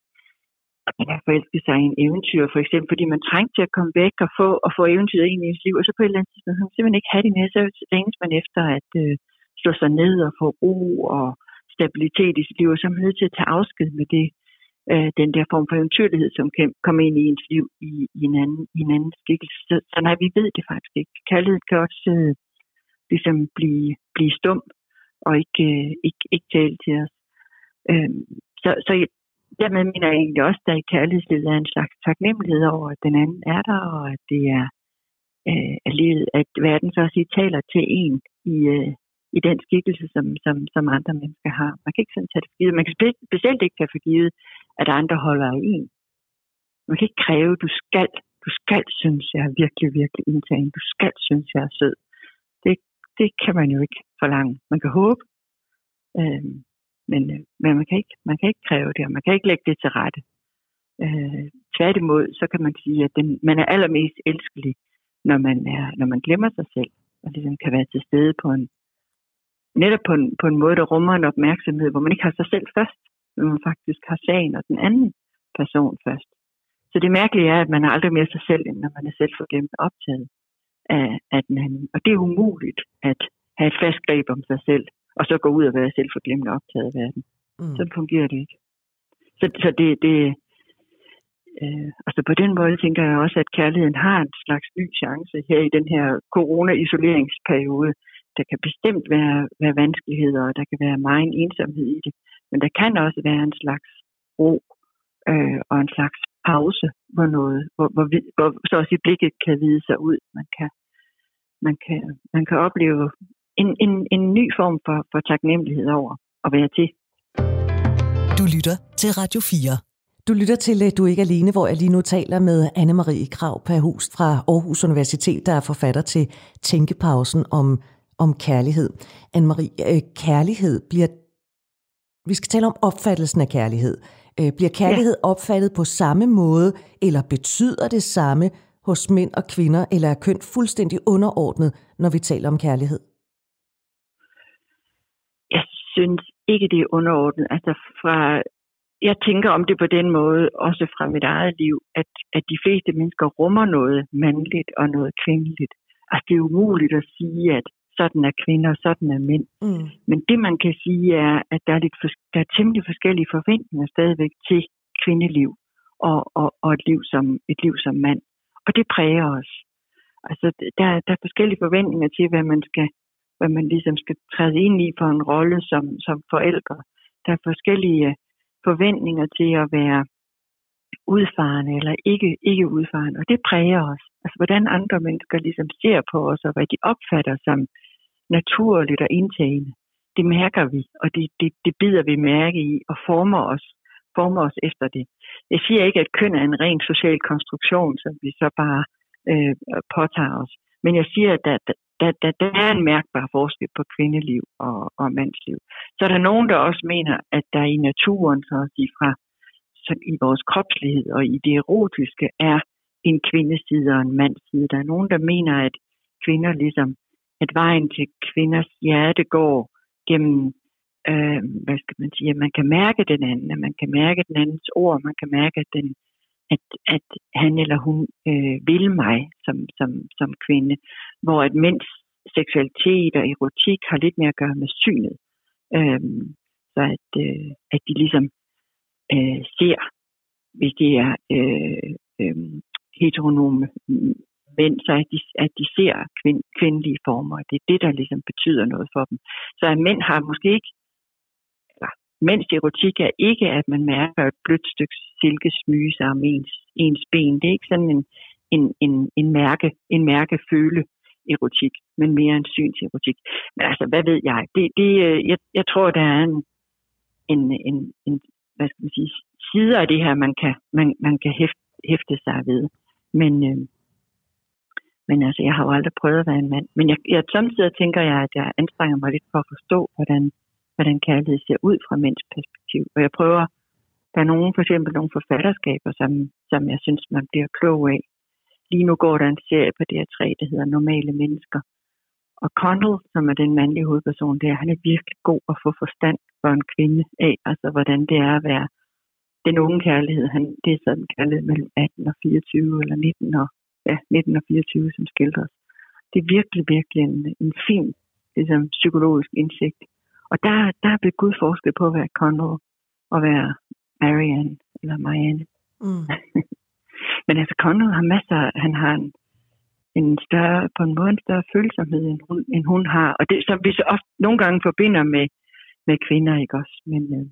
at man har forelsket sig i en eventyr, for eksempel, fordi man trængte til at komme væk og få, og få eventyret ind i ens liv, og så på et eller andet tidspunkt, man simpelthen ikke have det med, så længes man efter at øh, slå sig ned og få ro og stabilitet i sit liv, og så er man nødt til at tage afsked med det, øh, den der form for eventyrlighed, som kan komme ind i ens liv i, i, en, anden, i en anden skikkelse. Så, så nej, vi ved det faktisk ikke. Kærlighed kan også øh, ligesom blive, blive stum og ikke, øh, ikke, ikke tale til os. Øh, så, så dermed mener jeg egentlig også, at der i kærlighedslivet er en slags taknemmelighed over, at den anden er der, og at det er øh, at, livet, at verden så også taler til en i, øh, i den skikkelse, som, som, som andre mennesker har. Man kan ikke sådan tage det for givet. Man kan specielt ikke tage for givet, at andre holder af en. Man kan ikke kræve, du skal, du skal synes, jeg er virkelig, virkelig indtagen. Du skal synes, jeg er sød. Det, det kan man jo ikke forlange. Man kan håbe, øhm, øh, men, men man, kan ikke, man kan ikke kræve det, og man kan ikke lægge det til rette. Øh, tværtimod, så kan man sige, at den, man er allermest elskelig, når man, er, når man glemmer sig selv, og ligesom kan være til stede på en, netop på en, på en måde, der rummer en opmærksomhed, hvor man ikke har sig selv først. men man faktisk har sagen og den anden person først. Så det mærkelige er, at man er aldrig mere sig selv, end når man er selvforglemt optaget af, af den anden. Og det er umuligt at have et fast greb om sig selv, og så gå ud og være selvforglemt optaget af verden. Mm. Sådan fungerer det ikke. Så, så det, det, øh, altså på den måde tænker jeg også, at kærligheden har en slags ny chance her i den her corona-isoleringsperiode. Der kan bestemt være, være vanskeligheder, og der kan være meget ensomhed i det. Men der kan også være en slags ro øh, og en slags pause, hvor, noget, hvor, hvor, vi, hvor så også i blikket kan vide sig ud. Man kan, man kan, man kan opleve en, en, en ny form for, for taknemmelighed over at være til. Du lytter til Radio 4. Du lytter til øh, Du er ikke alene, hvor jeg lige nu taler med Anne-Marie Krav Perhus fra Aarhus Universitet, der er forfatter til Tænkepausen om, om kærlighed. Anne-Marie, øh, kærlighed bliver... Vi skal tale om opfattelsen af kærlighed. Øh, bliver kærlighed ja. opfattet på samme måde, eller betyder det samme hos mænd og kvinder, eller er køn fuldstændig underordnet, når vi taler om kærlighed? Jeg synes ikke, det er underordnet. Altså fra, jeg tænker om det på den måde, også fra mit eget liv, at, at de fleste mennesker rummer noget mandligt og noget kvindeligt. Altså det er umuligt at sige, at sådan er kvinder, sådan er mænd. Mm. Men det man kan sige er, at der er, lidt for, der er temmelig forskellige forventninger stadigvæk til kvindeliv og, og, og et, liv som, et liv som mand. Og det præger os. Altså der, der er forskellige forventninger til, hvad man skal hvad man ligesom skal træde ind i for en rolle som, som forældre. Der er forskellige forventninger til at være udfarende eller ikke, ikke udfarende, og det præger os. Altså hvordan andre mennesker ligesom ser på os, og hvad de opfatter som naturligt og indtagende, det mærker vi, og det, det, det bider vi mærke i og former os, former os efter det. Jeg siger ikke, at køn er en ren social konstruktion, som vi så bare øh, påtager os. Men jeg siger, at der, der, der, der er en mærkbar forskel på kvindeliv og, og mandsliv. Så er der nogen, der også mener, at der i naturen, så at sige fra så i vores kropslighed og i det erotiske, er en kvindeside og en mandside. Der er nogen, der mener, at kvinder ligesom, at vejen til kvinders hjerte går gennem, øh, hvad skal man sige, at man kan mærke den anden, at man kan mærke den andens ord, man kan mærke, at den, at, at han eller hun øh, vil mig som, som, som kvinde, hvor at mænds seksualitet og erotik har lidt mere at gøre med synet. Øhm, så at, øh, at de ligesom øh, ser, hvis det er øh, øh, heteronome mænd, så at de, at de ser kvind, kvindelige former. Det er det, der ligesom betyder noget for dem. Så at mænd har måske ikke eller mænds erotik er ikke, at man mærker et blødt stykke silke smyge sig om ens, ens ben. Det er ikke sådan en, en, en, en, mærke, en mærkeføle erotik, men mere en synserotik. Men altså, hvad ved jeg? Det, det, øh, jeg, jeg tror, der er en, en, en, en hvad skal man sige, sider af det her, man kan, man, man kan hæfte, hæfte sig ved. Men, øh, men altså, jeg har jo aldrig prøvet at være en mand. Men jeg, jeg samtidig tænker jeg, at jeg anstrenger mig lidt for at forstå, hvordan hvordan kærlighed ser ud fra mænds perspektiv. Og jeg prøver, der er nogle, for eksempel nogle forfatterskaber, som, som jeg synes, man bliver klog af. Lige nu går der en serie på DR3, der hedder Normale Mennesker. Og Connell, som er den mandlige hovedperson der, han er virkelig god at få forstand for en kvinde af, altså hvordan det er at være den unge kærlighed. Han, det er sådan kærlighed mellem 18 og 24, eller 19 og, ja, 19 og 24, som skildres. Det er virkelig, virkelig en, en fin ligesom, psykologisk indsigt og der, der er blevet Gud forskel på at være Conrad og være Marianne eller Marianne. Mm. <laughs> Men altså Conrad har masser, han har en, en større, på en måde en større følsomhed, end hun, end hun har. Og det, som vi så ofte nogle gange forbinder med, med kvinder, ikke også? Men, øh,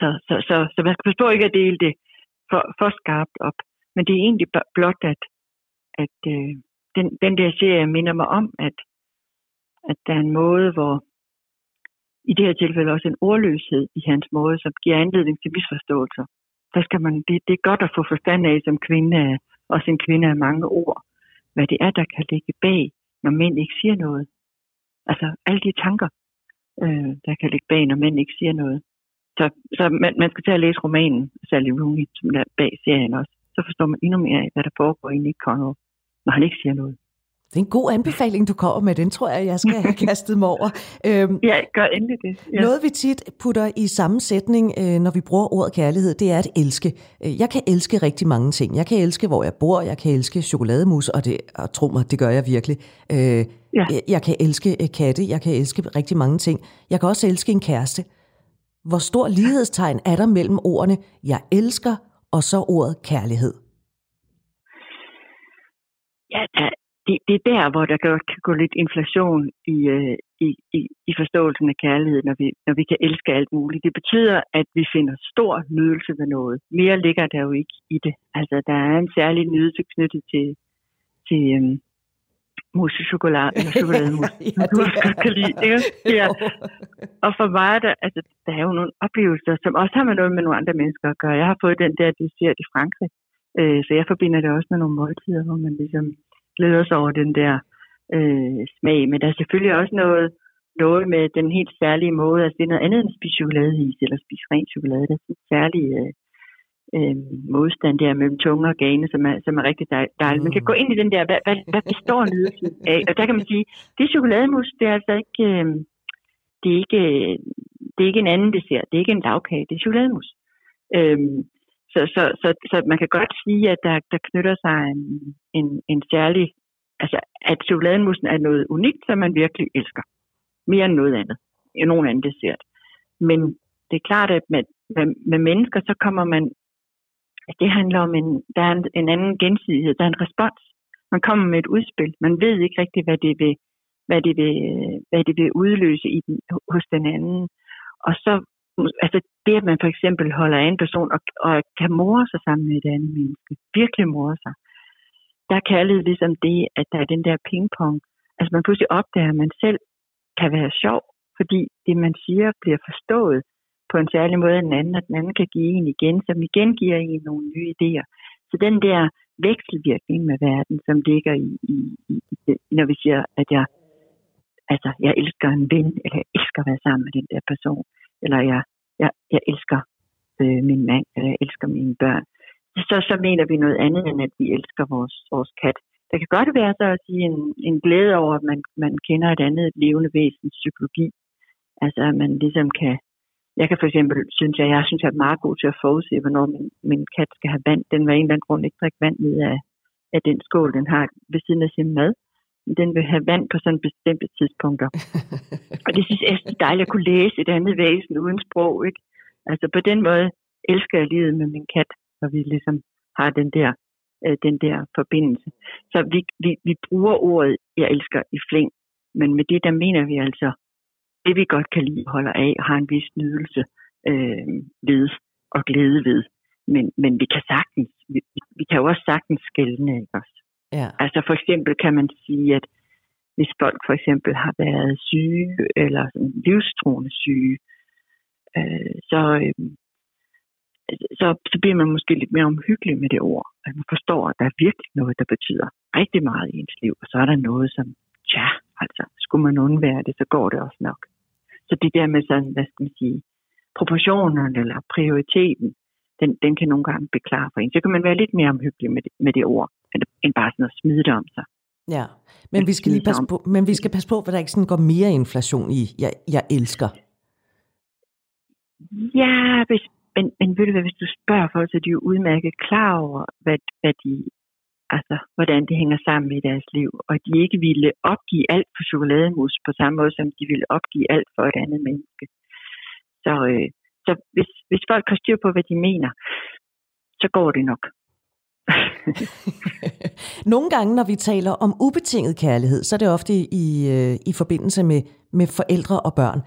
så, så, så, så man skal forstå ikke at dele det for, for skarpt op. Men det er egentlig blot, at, at øh, den, den der serie minder mig om, at, at der er en måde, hvor, i det her tilfælde også en ordløshed i hans måde, som giver anledning til misforståelser. Der skal man, det, det er godt at få forstand af som kvinde, også en kvinde af mange ord, hvad det er, der kan ligge bag, når mænd ikke siger noget. Altså alle de tanker, øh, der kan ligge bag, når mænd ikke siger noget. Så, så man, man skal til at læse romanen, Sally Rooney, som der bag serien også. Så forstår man endnu mere af, hvad der foregår inde i Conrad, når han ikke siger noget. Det er en god anbefaling, du kommer med. Den tror jeg, jeg skal have <laughs> kastet mig over. Øhm, ja, gør endelig det. Ja. Noget vi tit putter i samme sætning, øh, når vi bruger ordet kærlighed, det er at elske. Øh, jeg kan elske rigtig mange ting. Jeg kan elske, hvor jeg bor. Jeg kan elske chokolademus, og, det, og tro mig, det gør jeg virkelig. Øh, ja. jeg, jeg kan elske øh, katte. Jeg kan elske rigtig mange ting. Jeg kan også elske en kæreste. Hvor stor lighedstegn er der mellem ordene, jeg elsker, og så ordet kærlighed? Ja, det, det er der, hvor der godt kan gå lidt inflation i, øh, i, i, i forståelsen af kærlighed, når vi, når vi kan elske alt muligt. Det betyder, at vi finder stor nydelse ved noget. Mere ligger der jo ikke i det. Altså, der er en særlig nydelse knyttet til, til øhm, chokolade, eller chokolademus, <laughs> ja, du også kan lide. Ikke? Ja. Og for mig, der, altså, der er jo nogle oplevelser, som også har med noget med nogle andre mennesker at gøre. Jeg har fået den der dessert i Frankrig, øh, så jeg forbinder det også med nogle måltider, hvor man ligesom glæder sig over den der øh, smag. Men der er selvfølgelig også noget, noget med den helt særlige måde. Altså det er noget andet end spise chokoladeis eller spise ren chokolade. Der er sådan en særlig øh, øh, modstand der mellem tunge og gane, som er, som er rigtig dejligt. Man kan gå ind i den der, hvad, hvad, hvad består nydelsen af? Og der kan man sige, det chokolademus, det er altså ikke, øh, det er ikke, det er ikke en anden dessert. Det er ikke en lavkage, det er chokolademus. Øh, så, så, så, så man kan godt sige, at der, der knytter sig en, en, en særlig, altså at chokolademusen er noget unikt, som man virkelig elsker. Mere end noget andet. End nogen anden dessert. Men det er klart, at med, med, med mennesker, så kommer man, at det handler om en, der er en, en anden gensidighed, der er en respons. Man kommer med et udspil. Man ved ikke rigtigt, hvad det vil, hvad det vil, hvad det vil udløse i den, hos den anden. Og så altså det, at man for eksempel holder af en person og, og kan more sig sammen med et andet menneske, virkelig more sig, der er kærlighed ligesom det, at der er den der pingpong. Altså man pludselig opdager, at man selv kan være sjov, fordi det, man siger, bliver forstået på en særlig måde af den anden, og den anden kan give en igen, som igen giver en nogle nye idéer. Så den der vekselvirkning med verden, som ligger i, i, i, i når vi siger, at jeg, altså, jeg elsker en ven, eller jeg elsker at være sammen med den der person, eller jeg, jeg, jeg elsker øh, min mand, eller jeg elsker mine børn, så, så mener vi noget andet, end at vi elsker vores, vores kat. Der kan godt være så at sige en, en glæde over, at man, man kender et andet levende væsens psykologi. Altså at man ligesom kan, jeg kan for eksempel, synes jeg, jeg synes, jeg er meget god til at forudse, hvornår min, min kat skal have vand. Den var en eller anden grund ikke drikke vand ud af, af den skål, den har ved siden af sin mad den vil have vand på sådan bestemte tidspunkter. <laughs> og det synes jeg er dejligt at kunne læse et andet væsen uden sprog. Ikke? Altså på den måde elsker jeg livet med min kat, når vi ligesom har den der, øh, den der forbindelse. Så vi, vi, vi bruger ordet, jeg elsker i flæng, men med det der mener vi altså, det vi godt kan lide, holder af og har en vis nydelse øh, ved og glæde ved. Men, men vi kan sagtens, vi, vi kan jo også sagtens skældne, ikke også? Ja. Altså for eksempel kan man sige, at hvis folk for eksempel har været syge eller livstruende syge, øh, så, øh, så, så bliver man måske lidt mere omhyggelig med det ord. At man forstår, at der er virkelig noget, der betyder rigtig meget i ens liv. Og så er der noget, som, tja, altså, skulle man undvære det, så går det også nok. Så det der med sådan, hvad skal man sige, proportionerne eller prioriteten, den, den kan nogle gange beklare for en. Så kan man være lidt mere omhyggelig med det, med det ord end bare sådan at smide det om sig. Ja, men vi skal lige passe på, men vi skal passe på, at der ikke sådan går mere inflation i, jeg, jeg elsker. Ja, hvis, men, men ved du hvad, hvis du spørger folk, så er de jo udmærket klar over, hvad, hvad de, altså, hvordan det hænger sammen i deres liv, og de ikke ville opgive alt for chokolademus på samme måde, som de ville opgive alt for et andet menneske. Så, øh, så hvis, hvis folk har styr på, hvad de mener, så går det nok. <laughs> Nogle gange, når vi taler om ubetinget kærlighed, så er det ofte i, øh, i forbindelse med, med forældre og børn.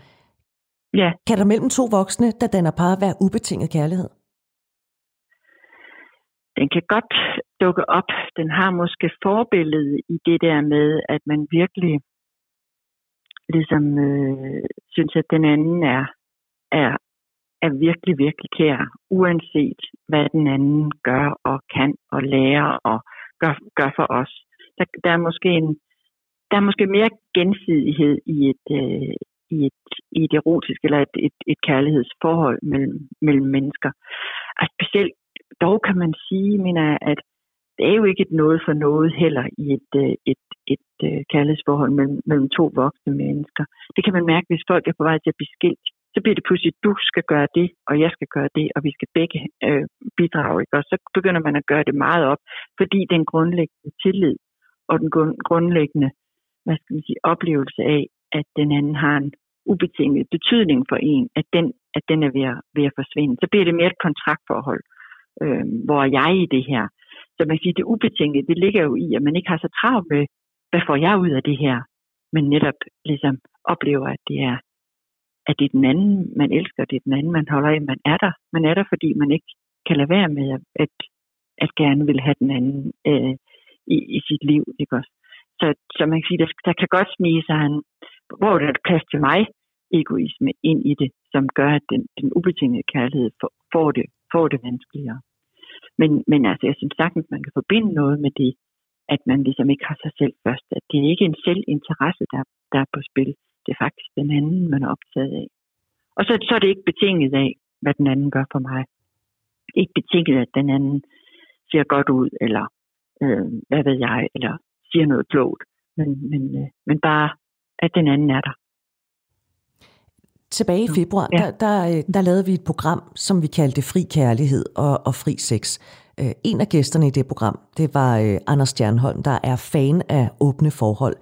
Ja. Kan der mellem to voksne, der danner par, være ubetinget kærlighed? Den kan godt dukke op. Den har måske forbillede i det der med, at man virkelig ligesom øh, synes, at den anden er, er er virkelig, virkelig kær, uanset hvad den anden gør og kan og lærer og gør, gør for os. Der, der, er måske en, der er måske mere gensidighed i et, øh, i et, i et erotisk eller et, et, et kærlighedsforhold mellem, mellem mennesker. Og specielt dog kan man sige, mener jeg, at det er jo ikke et noget for noget heller i et, øh, et, et, et øh, kærlighedsforhold mellem, mellem to voksne mennesker. Det kan man mærke, hvis folk er på vej til at blive skilt. Så bliver det pludselig, du skal gøre det, og jeg skal gøre det, og vi skal begge øh, bidrage. Ikke? Og så begynder man at gøre det meget op, fordi den grundlæggende tillid og den grundlæggende hvad skal man sige, oplevelse af, at den anden har en ubetinget betydning for en, at den, at den er ved at, ved at forsvinde. Så bliver det mere et kontraktforhold. Øh, hvor er jeg i det her? Så man kan sige, det ubetingede, det ligger jo i, at man ikke har så travlt med, hvad får jeg ud af det her? Men netop ligesom oplever, at det er, at det er den anden, man elsker, det er den anden, man holder af, man er der. Man er der, fordi man ikke kan lade være med, at, at gerne vil have den anden øh, i, i sit liv. Ikke også? Så, så man kan sige, der, der kan godt snige sig en, hvor der er plads til mig, egoisme ind i det, som gør, at den, den ubetingede kærlighed får, får, det, får det vanskeligere. Men, men altså, jeg synes sagtens, man kan forbinde noget med det, at man ligesom ikke har sig selv først. At det er ikke en selvinteresse, der, der er på spil. Det er faktisk den anden, man er optaget af. Og så, så er det ikke betinget af, hvad den anden gør for mig. Ikke betinget, at den anden ser godt ud, eller øh, hvad ved jeg, eller siger noget klogt. Men, men, øh, men bare, at den anden er der. Tilbage i februar, ja. der, der, øh, der lavede vi et program, som vi kaldte Fri Kærlighed og, og Fri Sex. Øh, en af gæsterne i det program, det var øh, Anders Stjernholm, der er fan af åbne forhold.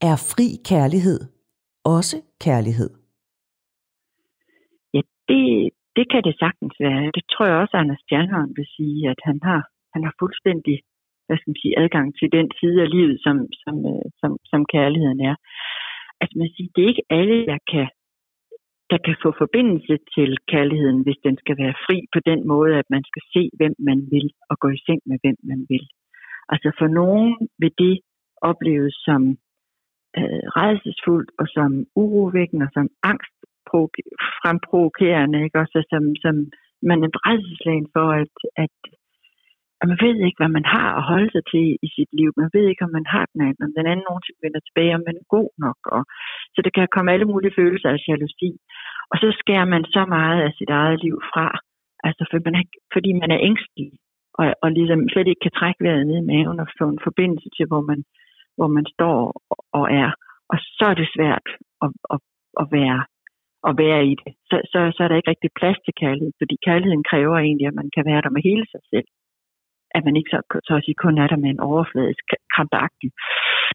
Er fri kærlighed også kærlighed? Ja, det, det kan det sagtens være. Det tror jeg også, Anders Stjernholm vil sige, at han har, han har fuldstændig hvad skal man sige, adgang til den side af livet, som, som, øh, som, som kærligheden er. Altså man siger, det er ikke alle, der kan der kan få forbindelse til kærligheden, hvis den skal være fri på den måde, at man skal se, hvem man vil, og gå i seng med, hvem man vil. Altså for nogen vil det opleves som øh, redselsfuldt og som urovækkende og som angst fremprovokerende, ikke? Også som, som man er redselslagen for, at, at at man ved ikke, hvad man har at holde sig til i sit liv. Man ved ikke, om man har den anden, om den anden nogensinde vender tilbage, om man er god nok. Og, så det kan komme alle mulige følelser af jalousi. Og så skærer man så meget af sit eget liv fra, altså for man er, fordi man er ængstelig, og, og ligesom slet ikke kan trække vejret ned i maven og få en forbindelse til, hvor man, hvor man står og er. Og så er det svært at, at, at være at være i det. Så, så, så er der ikke rigtig plads til kærlighed, fordi kærligheden kræver egentlig, at man kan være der med hele sig selv at man ikke så, så at sige, kun er der med en overfladisk krampagtig,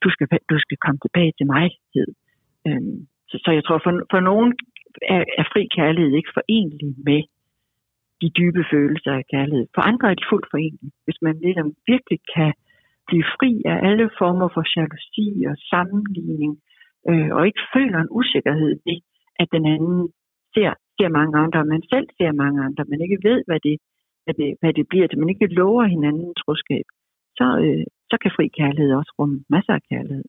du skal, du skal komme tilbage til mig. Øhm, så, så jeg tror, for, for nogen er, er fri kærlighed ikke forenlig med de dybe følelser af kærlighed. For andre er de fuldt forenlige. Hvis man ligesom virkelig kan blive fri af alle former for jalousi og sammenligning, øh, og ikke føler en usikkerhed ved, at den anden ser, ser mange andre, men selv ser mange andre, men ikke ved, hvad det hvad det, hvad det bliver til, man ikke lover hinanden troskab, så, øh, så kan fri kærlighed også rumme masser af kærlighed.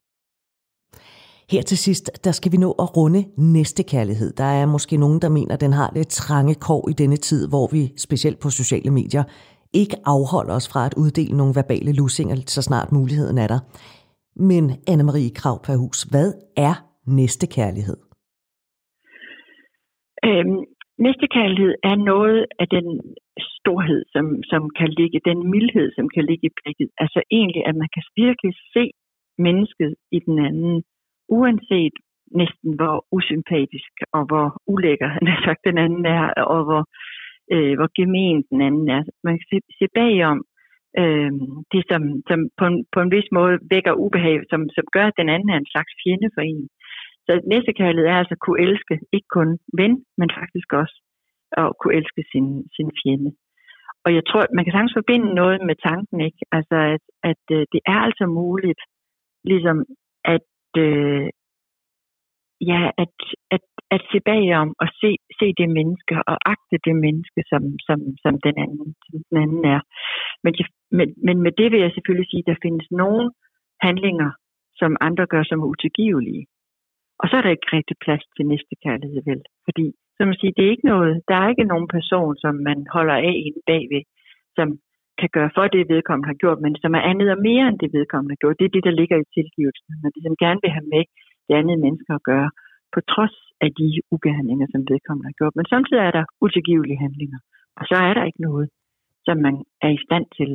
Her til sidst, der skal vi nå at runde næste kærlighed. Der er måske nogen, der mener, at den har lidt trange kår i denne tid, hvor vi, specielt på sociale medier, ikke afholder os fra at uddele nogle verbale lussinger, så snart muligheden er der. Men Anne-Marie Krav Perhus, hvad er næste kærlighed? Øhm, næste kærlighed er noget af den storhed, som, som kan ligge, den mildhed, som kan ligge i blikket. Altså egentlig, at man kan virkelig se mennesket i den anden, uanset næsten hvor usympatisk og hvor ulækker <laughs> han har sagt den anden er, og hvor, øh, hvor gemen den anden er. Man kan se, se bagom øh, det, som, som på, en, på en vis måde vækker ubehag, som, som gør, at den anden er en slags fjende for en. Så næstekærlighed er altså at kunne elske ikke kun ven, men faktisk også at kunne elske sin, sin fjende. Og jeg tror, man kan sagtens forbinde noget med tanken, ikke? Altså, at, at øh, det er altså muligt, ligesom at, øh, ja, at, at, at se bagom og se, se det menneske og agte det menneske, som, som, som, den, anden, som den anden er. Men, men, men med det vil jeg selvfølgelig sige, at der findes nogle handlinger, som andre gør som utilgivelige. Og så er der ikke rigtig plads til næste kærlighed, vel? Fordi, som man siger, det er ikke noget, der er ikke nogen person, som man holder af inde bagved, som kan gøre for det, vedkommende har gjort, men som er andet og mere end det, vedkommende har gjort. Det er det, der ligger i tilgivelsen. Man ligesom gerne vil have med det andet mennesker at gøre, på trods af de ugerninger, som vedkommende har gjort. Men samtidig er der utilgivelige handlinger, og så er der ikke noget, som man er i stand til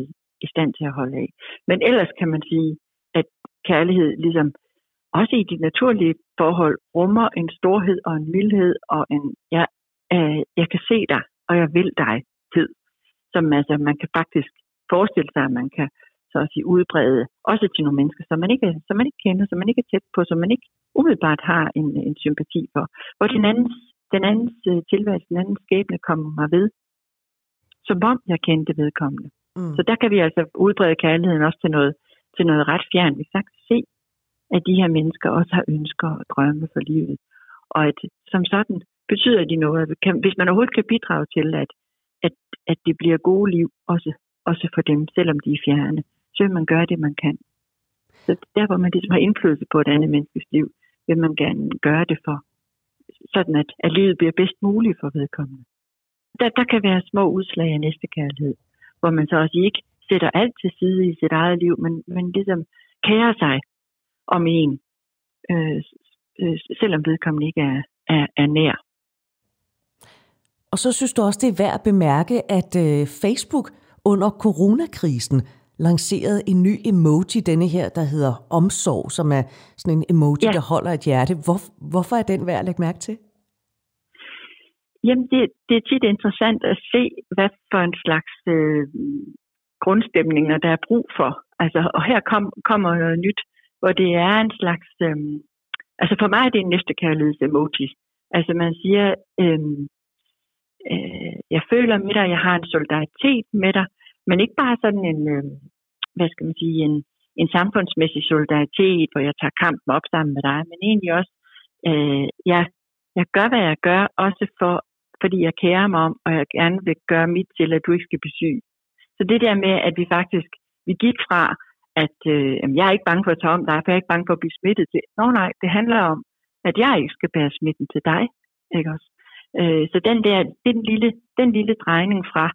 i stand til at holde af. Men ellers kan man sige, at kærlighed ligesom også i de naturlige forhold rummer en storhed og en mildhed og en, jeg, øh, jeg kan se dig, og jeg vil dig tid, som altså, man kan faktisk forestille sig, at man kan så at sige, udbrede også til nogle mennesker, som man, ikke, som man ikke kender, som man ikke er tæt på, som man ikke umiddelbart har en, en sympati for. Hvor den andens, den andens øh, tilværelse, den andens skæbne kommer mig ved, som om jeg kendte vedkommende. Mm. Så der kan vi altså udbrede kærligheden også til noget, til noget ret fjern. Vi kan se, at de her mennesker også har ønsker og drømme for livet. Og at som sådan betyder de noget. Hvis man overhovedet kan bidrage til, at, at, at det bliver gode liv, også, også for dem, selvom de er fjerne, så vil man gøre det, man kan. Så der, hvor man ligesom har indflydelse på et andet menneskes liv, vil man gerne gøre det for, sådan at, at livet bliver bedst muligt for vedkommende. Der, der kan være små udslag af næstekærlighed, hvor man så også ikke sætter alt til side i sit eget liv, men, men ligesom kærer sig om en, øh, øh, selvom vedkommende ikke er, er, er nær. Og så synes du også, det er værd at bemærke, at øh, Facebook under coronakrisen lanceret en ny emoji, denne her, der hedder omsorg, som er sådan en emoji, ja. der holder et hjerte. Hvor, hvorfor er den værd at lægge mærke til? Jamen, det, det er tit interessant at se, hvad for en slags øh, grundstemninger, der er brug for. Altså, og her kom, kommer noget nyt, hvor det er en slags... Øh, altså for mig er det en næstekærligheds-emoji. Altså man siger, øh, øh, jeg føler med dig, jeg har en solidaritet med dig, men ikke bare sådan en, øh, hvad skal man sige, en, en samfundsmæssig solidaritet, hvor jeg tager kampen op sammen med dig, men egentlig også, øh, jeg, jeg gør, hvad jeg gør, også for, fordi jeg kærer mig om, og jeg gerne vil gøre mit til, at du ikke skal blive syg. Så det der med, at vi faktisk, vi gik fra, at øh, jeg er ikke bange for at tage om dig, for jeg er ikke bange for at blive smittet til. Nå nej, det handler om, at jeg ikke skal bære smitten til dig. Ikke også? Øh, så den der, den lille, den lille drejning fra,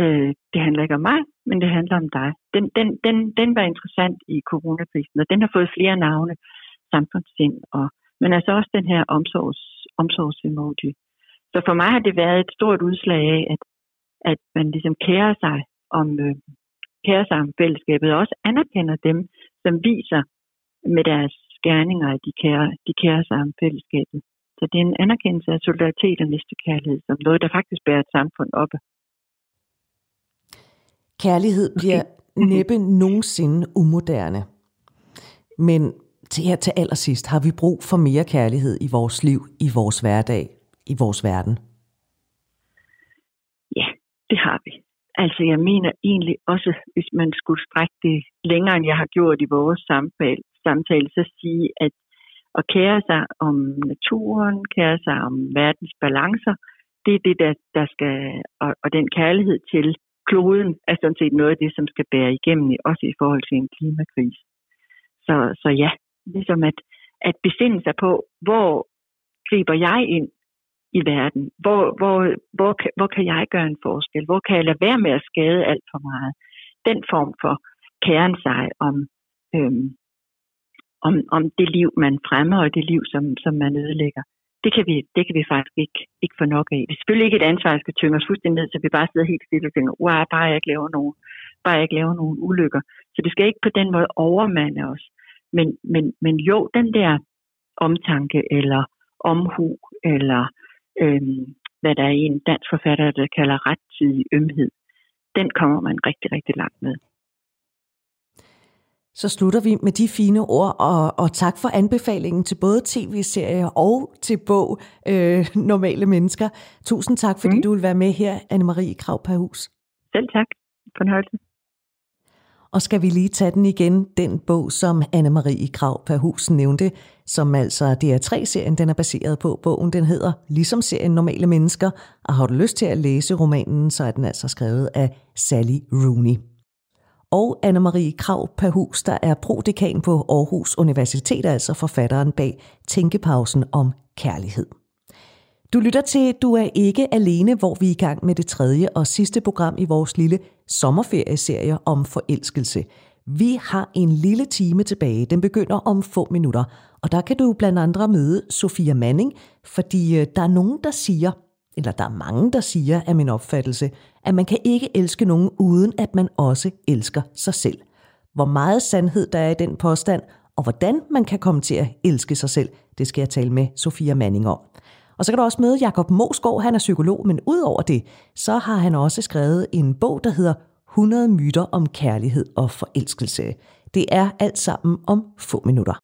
Øh, det handler ikke om mig, men det handler om dig. Den, den, den, den var interessant i coronakrisen, og den har fået flere navne, samfundssind, og, men altså også den her omsorgs, omsorgsemoji. Så for mig har det været et stort udslag af, at, at man ligesom kærer sig om, øh, kærer sig om fællesskabet, og også anerkender dem, som viser med deres gerninger, at de kærer, de kærer sig om fællesskabet. Så det er en anerkendelse af solidaritet og næstekærlighed, som noget, der faktisk bærer et samfund op. Kærlighed bliver <laughs> næppe nogensinde umoderne. Men til her til allersidst har vi brug for mere kærlighed i vores liv, i vores hverdag, i vores verden. Ja, det har vi. Altså jeg mener egentlig også, hvis man skulle strække det længere, end jeg har gjort i vores samtale, samtale så sige, at at kære sig om naturen, kære sig om verdens balancer, det er det, der, der skal, og, og den kærlighed til kloden er sådan set noget af det, som skal bære igennem, også i forhold til en klimakrise. Så, så ja, ligesom at, at besinde sig på, hvor griber jeg ind i verden? Hvor, hvor, hvor, hvor kan jeg gøre en forskel? Hvor kan jeg lade være med at skade alt for meget? Den form for kæren sig om, øhm, om, om det liv, man fremmer, og det liv, som, som man ødelægger det kan vi, det kan vi faktisk ikke, ikke få nok af. Det er selvfølgelig ikke et ansvar, der skal tynge os fuldstændig ned, så vi bare sidder helt stille og tænker, wow, bare jeg ikke laver nogen, bare jeg ikke laver nogen ulykker. Så det skal ikke på den måde overmande os. Men, men, men jo, den der omtanke eller omhu, eller øhm, hvad der er en dansk forfatter, der kalder rettidig ømhed, den kommer man rigtig, rigtig langt med. Så slutter vi med de fine ord, og, og tak for anbefalingen til både tv-serier og til bog øh, <laughs> Normale Mennesker. Tusind tak, fordi mm. du vil være med her, Anne-Marie Krav Hus. Selv tak. Fornøjelse. Og skal vi lige tage den igen, den bog, som Anne-Marie Krav Hus nævnte, som altså DR3-serien den er baseret på. Bogen den hedder ligesom serien Normale Mennesker, og har du lyst til at læse romanen, så er den altså skrevet af Sally Rooney og Anne-Marie Krav Perhus, der er prodekan på Aarhus Universitet, altså forfatteren bag Tænkepausen om kærlighed. Du lytter til Du er ikke alene, hvor vi er i gang med det tredje og sidste program i vores lille sommerferieserie om forelskelse. Vi har en lille time tilbage. Den begynder om få minutter. Og der kan du blandt andre møde Sofia Manning, fordi øh, der er nogen, der siger, eller der er mange, der siger af min opfattelse, at man kan ikke elske nogen uden at man også elsker sig selv. Hvor meget sandhed der er i den påstand, og hvordan man kan komme til at elske sig selv, det skal jeg tale med Sofia Manning om. Og så kan du også møde Jakob Mosgaard, han er psykolog, men udover det, så har han også skrevet en bog, der hedder 100 myter om kærlighed og forelskelse. Det er alt sammen om få minutter.